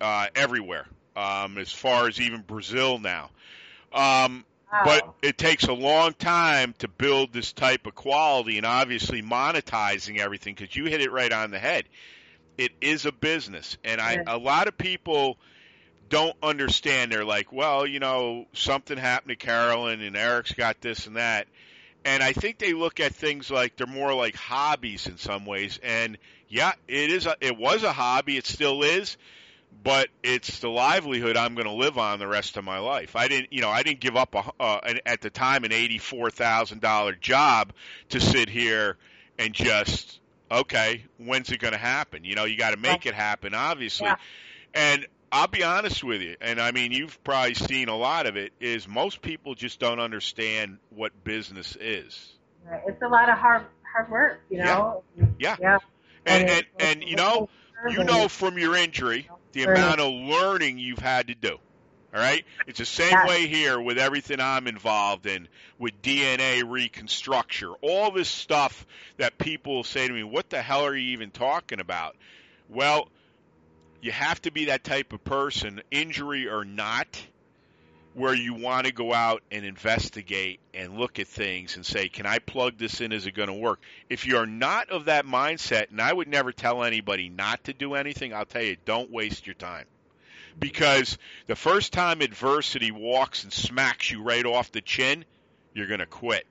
uh, everywhere, um, as far as even Brazil now. Um, Wow. but it takes a long time to build this type of quality and obviously monetizing everything because you hit it right on the head. It is a business, and I Yeah. a lot of people don't understand. They're like, well, you know, something happened to Carolyn and Eric's got this and that. And I think they look at things like they're more like hobbies in some ways. And yeah, it is. A, it was a hobby. It still is but it's the livelihood I'm going to live on the rest of my life. I didn't, you know, I didn't give up a, uh, an, at the time an eighty-four thousand dollar job to sit here and just okay, when's it going to happen? You know, you got to make it happen, obviously. Yeah. And I'll be honest with you, and I mean, you've probably seen a lot of it. Is most people just don't understand what business is. It's a lot of hard hard work, you know. Yeah. Yeah. And and, it's- and you know, you know from your injury the amount of learning you've had to do. All right? It's the same Yeah. way here with everything I'm involved in, with DNA reconstruction, all this stuff that people say to me, what the hell are you even talking about? Well, you have to be that type of person, injury or not, where you want to go out and investigate and look at things and say, can I plug this in? Is it going to work? If you're not of that mindset, and I would never tell anybody not to do anything, I'll tell you, don't waste your time. Because the first time adversity walks and smacks you right off the chin, you're going to quit.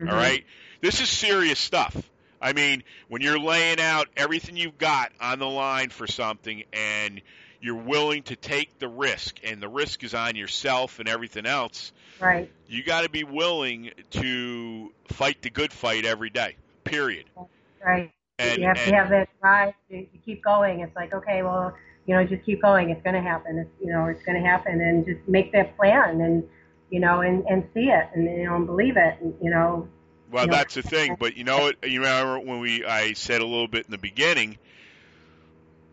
Mhm. All right? This is serious stuff. I mean, when you're laying out everything you've got on the line for something and you're willing to take the risk and the risk is on yourself and everything else, Right. you got to be willing to fight the good fight every day. Period. Right. And, you have and to have that drive to, to keep going. It's like, okay, well, you know, just keep going. It's going to happen. It's, you know, it's going to happen, and just make that plan, and you know, and and see it, and you know, and believe it, and you know, Well, Yeah. that's the thing. But you know what? You remember when we I said a little bit in the beginning.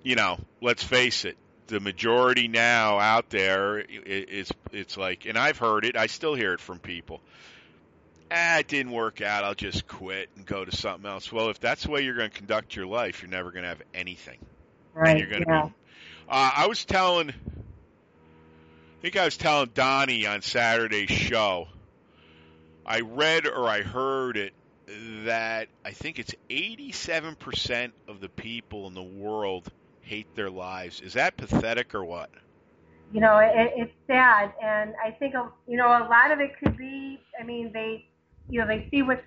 You know, let's face it. The majority now out there i- is it's like, and I've heard it. I still hear it from people. Ah, it didn't work out. I'll just quit and go to something else. Well, if that's the way you're going to conduct your life, you're never going to have anything. right? and you're going to be. Uh, I was telling, I think I was telling Donnie on Saturday's show. I read or I heard it that I think it's 87% of the people in the world hate their lives. Is that pathetic or what? you know, it, it's sad, and I think you know a lot of it could be. I mean, they, you know, they see what's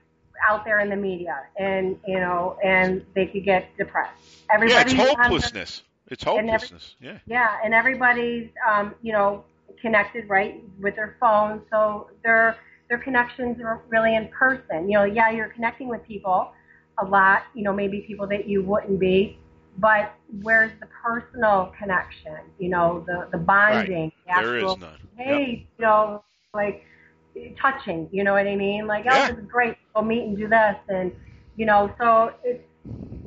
out there in the media, and you know, and they could get depressed. Yeah, it's hopelessness. It's and every- hopelessness. Yeah. Yeah, and everybody's um, you know connected right with their phone, so their their connections are really in person. You know, yeah, you're connecting with people a lot. You know, maybe people that you wouldn't be, but where's the personal connection? You know, the the bonding. the actual, is none. Hey, you know, like touching. You know what I mean? Like, oh, Yeah. oh, this is great. Go meet and do this, and you know, so it's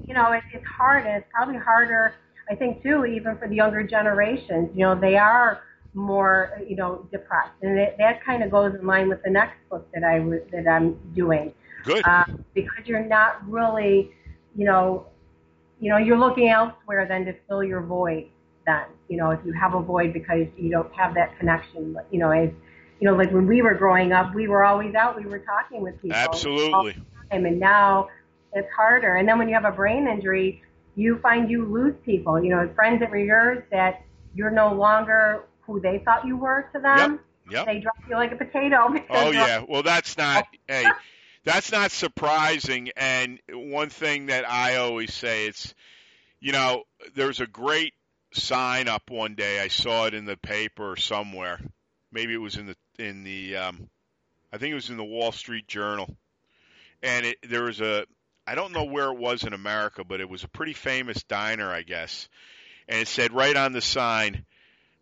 you know, it, it's hard, and it's probably harder. I think too, even for the younger generations. You know, they are more, you know, depressed, and it, that kind of goes in line with the next book that I was that I'm doing, Good. um, because you're not really, you know, you know, you're looking elsewhere than to fill your void. Then, you know, if you have a void because you don't have that connection, you know, as you know, like when we were growing up, we were always out, we were talking with people, Absolutely. time, and now it's harder. And then when you have a brain injury, you find you lose people. You know, friends that were yours that you're no longer who they thought you were to them. Yep. They drop you like a potato. (laughs) Oh yeah. Well, that's not. (laughs) hey, that's not surprising. And one thing that I always say, it's, you know, there's a great sign up one day. I saw it in the paper somewhere. Maybe it was in the in the. Um, I think it was in the Wall Street Journal, and it, there was a. I don't know where it was in America, but it was a pretty famous diner, I guess. And it said right on the sign,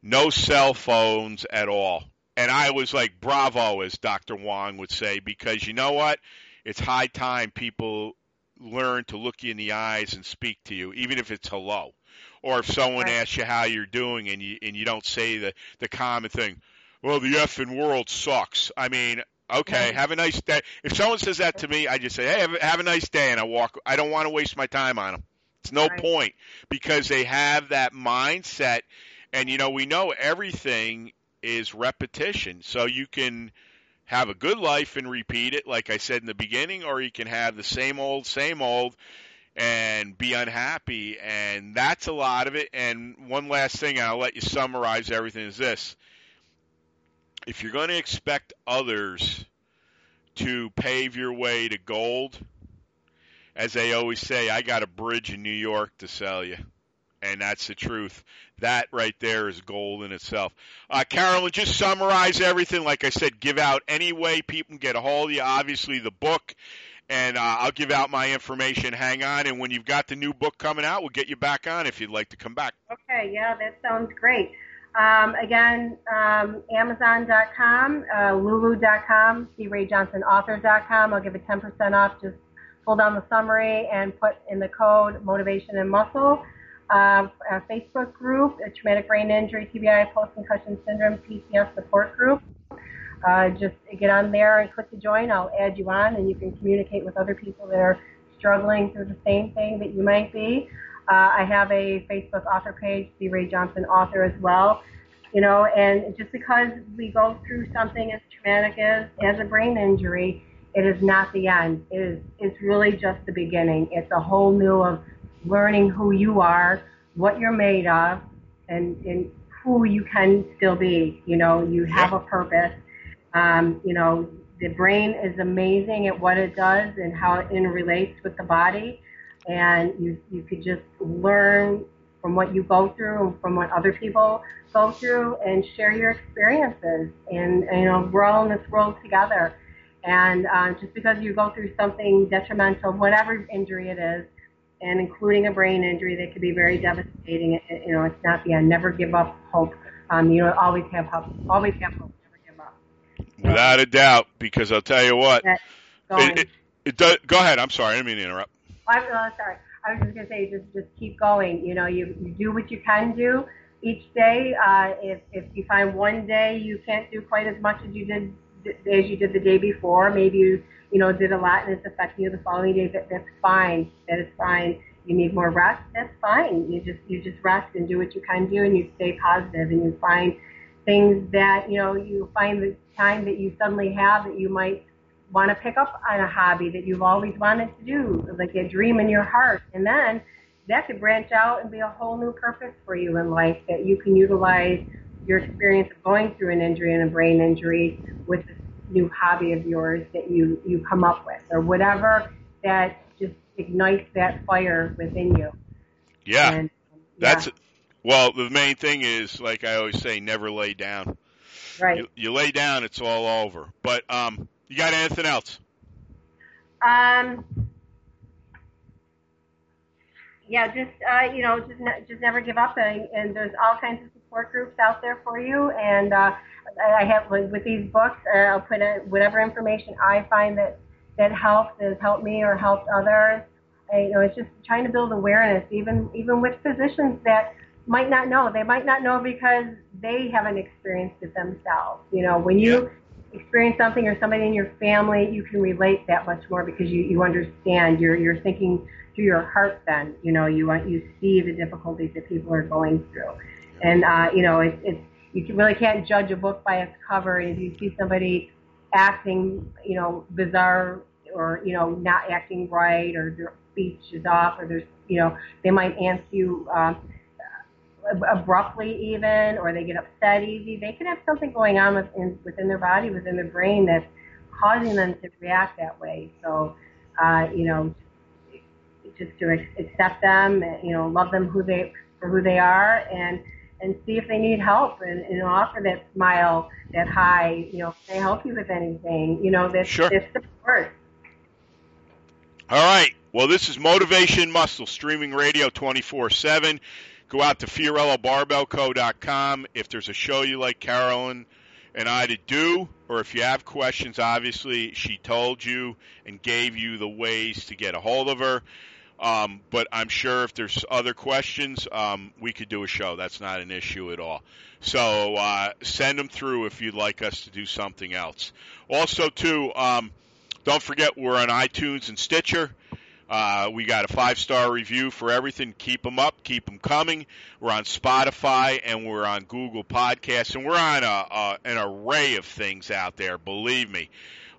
no cell phones at all. And I was like, bravo, as Dr. Wong would say, because you know what? It's high time people learn to look you in the eyes and speak to you, even if it's hello, or if someone Right. asks you how you're doing and you and you don't say the the common thing, well, the effing world sucks. I mean, okay, Right. have a nice day. If someone says that to me, I just say, hey, have, a- have a nice day, and I walk. I don't want to waste my time on them. It's no Right. point because they have that mindset, and you know we know everything is repetition, so you can have a good life and repeat it, like I said in the beginning, or you can have the same old, same old, and be unhappy, and that's a lot of it. And one last thing, and I'll let you summarize everything is this: if you're going to expect others to pave your way to gold, as they always say, I got a bridge in New York to sell you. And that's the truth. That right there is gold in itself. Uh, Carolyn, just summarize everything. Like I said, give out any way people can get a hold of you. Obviously, the book, and uh, I'll give out my information. Hang on, and when you've got the new book coming out, we'll get you back on if you'd like to come back. Okay, yeah, that sounds great. Um, again, um, Amazon.com, uh, Lulu.com, CRayJohnsonAuthor.com. I'll give it 10% off. Just pull down the summary and put in the code Motivation and Muscle. Our Facebook group, a Traumatic Brain Injury, TBI, Post-Concussion Syndrome, PCS Support Group. Uh, just get on there and click to join. I'll add you on, and you can communicate with other people that are struggling through the same thing that you might be. Uh, I have a Facebook author page, C. Ray Johnson author as well. You know, and just because we go through something as traumatic as, as a brain injury, it is not the end. It is it's really just the beginning. It's a whole new of learning who you are, what you're made of, and, and who you can still be. You know, you have a purpose. Um, you know, the brain is amazing at what it does and how it interrelates with the body. And you, you could just learn from what you go through and from what other people go through and share your experiences. And, and you know, we're all in this world together. And uh, just because you go through something detrimental, whatever injury it is, and including a brain injury that could be very devastating, it, you know, it's not the end. Never give up hope. Um, you know, always have hope. Always have hope. Never give up. Without a doubt, because I'll tell you what. It, it, it does, go ahead. I'm sorry. I didn't mean to interrupt. I'm uh, sorry. I was just gonna say, just just keep going. You know, you you do what you can do each day. Uh, if if you find one day you can't do quite as much as you did as you did the day before, maybe you you know did a lot and it's affecting you the following day. That that's fine. That is fine. You need more rest. That's fine. You just you just rest and do what you can do, and you stay positive, and you find things that you know you find the time that you suddenly have that you might want to pick up on a hobby that you've always wanted to do, like a dream in your heart, and then that could branch out and be a whole new purpose for you in life that you can utilize your experience of going through an injury and a brain injury with this new hobby of yours that you you come up with, or whatever that just ignites that fire within you. Yeah, And, that's yeah, well. The main thing is, like I always say, never lay down. right. You, you lay down, it's all over. But um, you got anything else? Um, yeah, just uh, you know, just ne- just never give up, and, and there's all kinds of support groups out there for you. And uh, I have with, with these books, uh, I'll put in whatever information I find that that helps has helped me or helped others. I, you know, it's just trying to build awareness, even even with physicians that might not know. They might not know because they haven't experienced it themselves. You know, when you experience something or somebody in your family, you can relate that much more because you, you understand. You're you're thinking through your heart. Then you know you want you see the difficulties that people are going through, and uh, you know it's it's you really can't judge a book by its cover. If you see somebody acting, you know, bizarre or you know not acting right or their speech is off or there's you know they might answer you. Um, abruptly even or they get upset easy they could have something going on within within their body within their brain that's causing them to react that way so uh, you know just to ac- accept them you know love them who they for who they are and and see if they need help and, and offer that smile that hi you know can I help you with anything you know this, Sure. that support All right. Well, this is Motivation Muscle streaming radio 24/7. Go out to FiorilloBarbellCo.com. If there's a show you like, Carolyn, and I to do or if you have questions, obviously she told you and gave you the ways to get a hold of her. Um, but I'm sure if there's other questions, um, we could do a show. That's not an issue at all. So uh, send them through if you'd like us to do something else. Also, too, um, don't forget we're on iTunes and Stitcher. Uh, we got a five star review for everything. Keep them up, keep them coming. We're on Spotify and we're on Google Podcasts, and we're on a, a, an array of things out there. Believe me.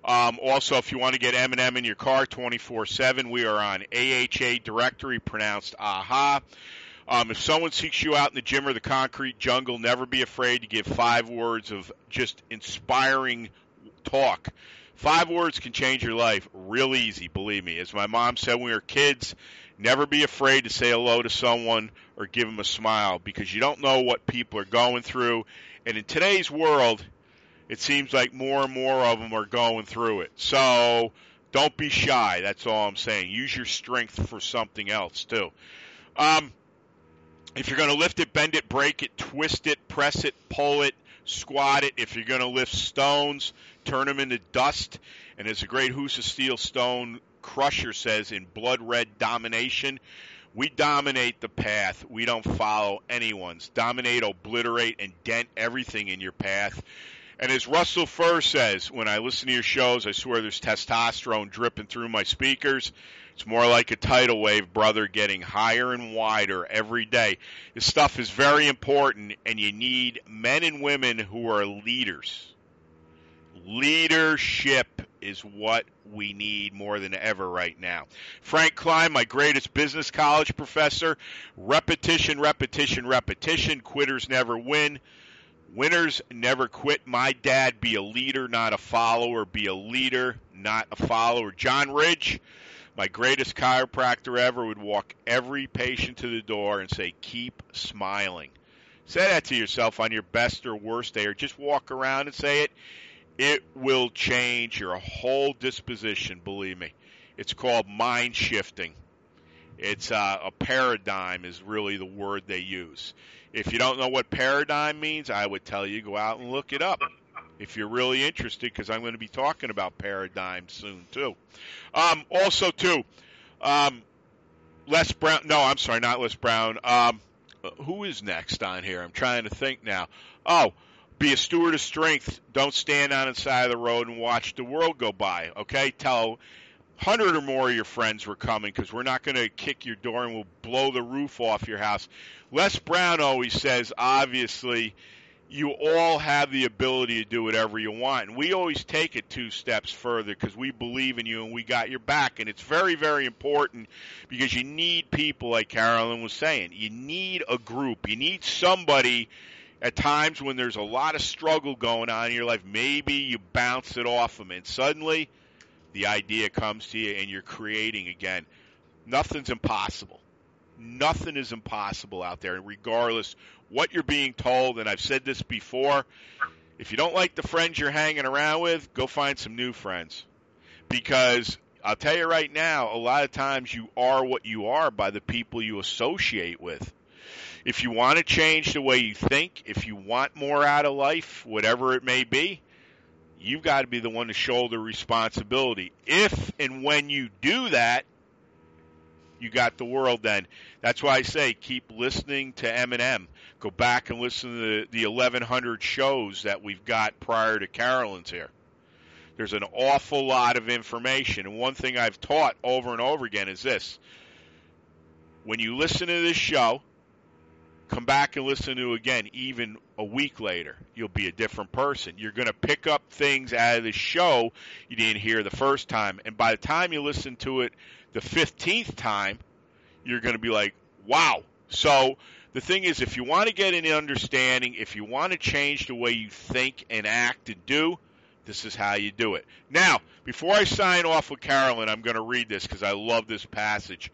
Um, also, if you want to get M&M in your car 24/7, we are on AHA directory, pronounced AHA. Um, if someone seeks you out in the gym or the concrete jungle, never be afraid to give five words of just inspiring talk. Five words can change your life real easy, believe me. As my mom said when we were kids, never be afraid to say hello to someone or give them a smile because you don't know what people are going through. And in today's world, it seems like more and more of them are going through it. So don't be shy. That's all I'm saying. Use your strength for something else too. Um, if you're going to lift it, bend it, break it, twist it, press it, pull it, squat it. If you're going to lift stones, turn them into dust. And as a great Hoose of Steel Stone Crusher says in Blood Red Domination, we dominate the path. We don't follow anyone's. Dominate, obliterate, and dent everything in your path. And as Russell Furr says, when I listen to your shows, I swear there's testosterone dripping through my speakers. It's more like a tidal wave, brother, getting higher and wider every day. This stuff is very important, and you need men and women who are leaders. Leadership is what we need more than ever right now. Frank Klein, my greatest business college professor. Repetition, repetition, repetition. Quitters never win. Winners never quit. My dad, be a leader, not a follower. Be a leader, not a follower. John Ridge, my greatest chiropractor ever, would walk every patient to the door and say, Keep smiling. Say that to yourself on your best or worst day, or just walk around and say it. It will change your whole disposition, believe me. It's called mind shifting. It's uh, a paradigm, is really the word they use. If you don't know what paradigm means, I would tell you go out and look it up if you're really interested, because I'm going to be talking about paradigm soon too. Um, also, too, um, Les Brown. No, I'm sorry, not Les Brown. Um, who is next on here? I'm trying to think now. Oh, be a steward of strength. Don't stand on the side of the road and watch the world go by. Okay, tell hundred or more of your friends were coming because we're not going to kick your door and we'll blow the roof off your house. Les Brown always says, obviously, you all have the ability to do whatever you want. And we always take it two steps further because we believe in you and we got your back. And it's very, very important because you need people, like Carolyn was saying. You need a group. You need somebody at times when there's a lot of struggle going on in your life. Maybe you bounce it off them and suddenly the idea comes to you and you're creating again. Nothing's impossible nothing is impossible out there, regardless what you're being told. And I've said this before. If you don't like the friends you're hanging around with, go find some new friends. Because I'll tell you right now, a lot of times you are what you are by the people you associate with. If you want to change the way you think, if you want more out of life, whatever it may be, you've got to be the one to shoulder responsibility. If and when you do that, you got the world then. That's why I say keep listening to M&M. Go back and listen to the, the 1100 shows that we've got prior to Carolyn's here. There's an awful lot of information. And one thing I've taught over and over again is this. When you listen to this show, come back and listen to again even a week later. You'll be a different person. You're going to pick up things out of the show you didn't hear the first time. And by the time you listen to it the 15th time, you're going to be like, wow. So the thing is, if you want to get an understanding, if you want to change the way you think and act and do, this is how you do it. Now, before I sign off with Carolyn, I'm going to read this because I love this passage.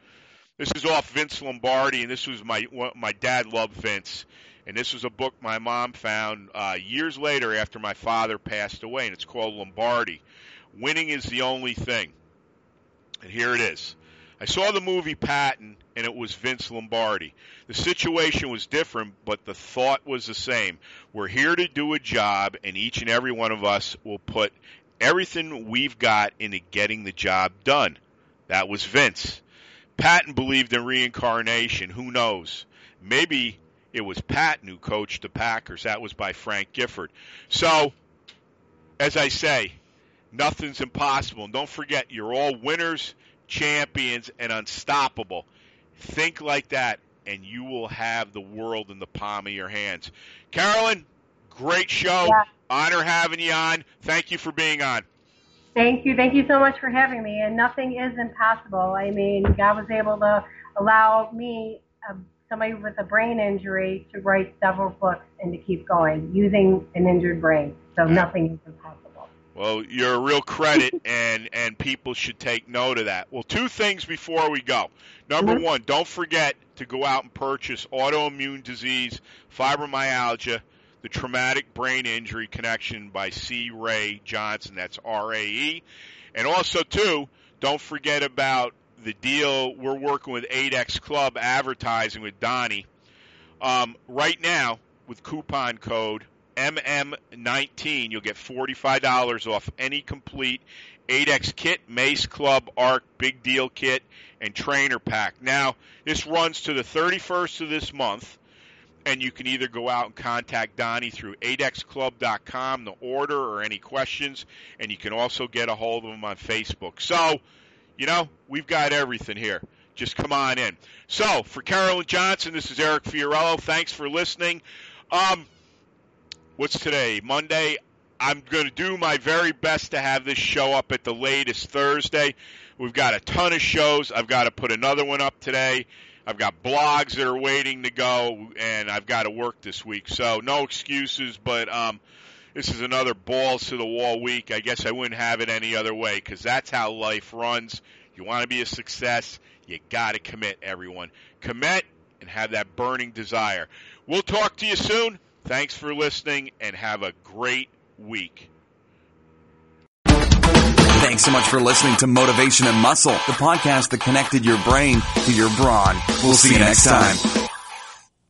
This is off Vince Lombardi, and this was my my dad loved Vince, and this was a book my mom found uh, years later after my father passed away, and it's called Lombardi. Winning is the only thing. And here it is. I saw the movie Patton, and it was Vince Lombardi. The situation was different, but the thought was the same. We're here to do a job, and each and every one of us will put everything we've got into getting the job done. That was Vince. Patton believed in reincarnation. Who knows? Maybe it was Patton who coached the Packers. That was by Frank Gifford. So, as I say, nothing's impossible. And don't forget, you're all winners, champions, and unstoppable. Think like that, and you will have the world in the palm of your hands. Carolyn, great show. Yeah. Honor having you on. Thank you for being on. Thank you. Thank you so much for having me. And nothing is impossible. I mean, God was able to allow me, uh, somebody with a brain injury, to write several books and to keep going using an injured brain. So nothing is impossible. Well, you're a real credit, (laughs) and and people should take note of that. Well, two things before we go. Number Mhm. one, don't forget to go out and purchase autoimmune disease, fibromyalgia, the traumatic brain injury connection by C. Rae Johnson. That's R A E, and also too, don't forget about the deal we're working with 8X Club advertising with Donnie. Um, right now, with coupon code MM19, you'll get $45 off any complete 8X kit, Mace Club, Arc, Big Deal kit, and Trainer Pack. Now, this runs to the 31st of this month, and you can either go out and contact Donnie through 8xclub.com, the order, or any questions, and you can also get a hold of him on Facebook. So, you know, we've got everything here. Just come on in. So, for Carolyn Johnson, this is Eric Fiorillo. Thanks for listening. Um, what's today? Monday. I'm going to do my very best to have this show up at the latest Thursday. We've got a ton of shows. I've got to put another one up today. I've got blogs that are waiting to go, and I've got to work this week. So no excuses, but um, this is another balls to the wall week. I guess I wouldn't have it any other way because that's how life runs. You want to be a success, you got to commit, everyone. Commit and have that burning desire. We'll talk to you soon. Thanks for listening and have a great week. Thanks so much for listening to Motivation and Muscle, the podcast that connected your brain to your brawn. We'll see you next time.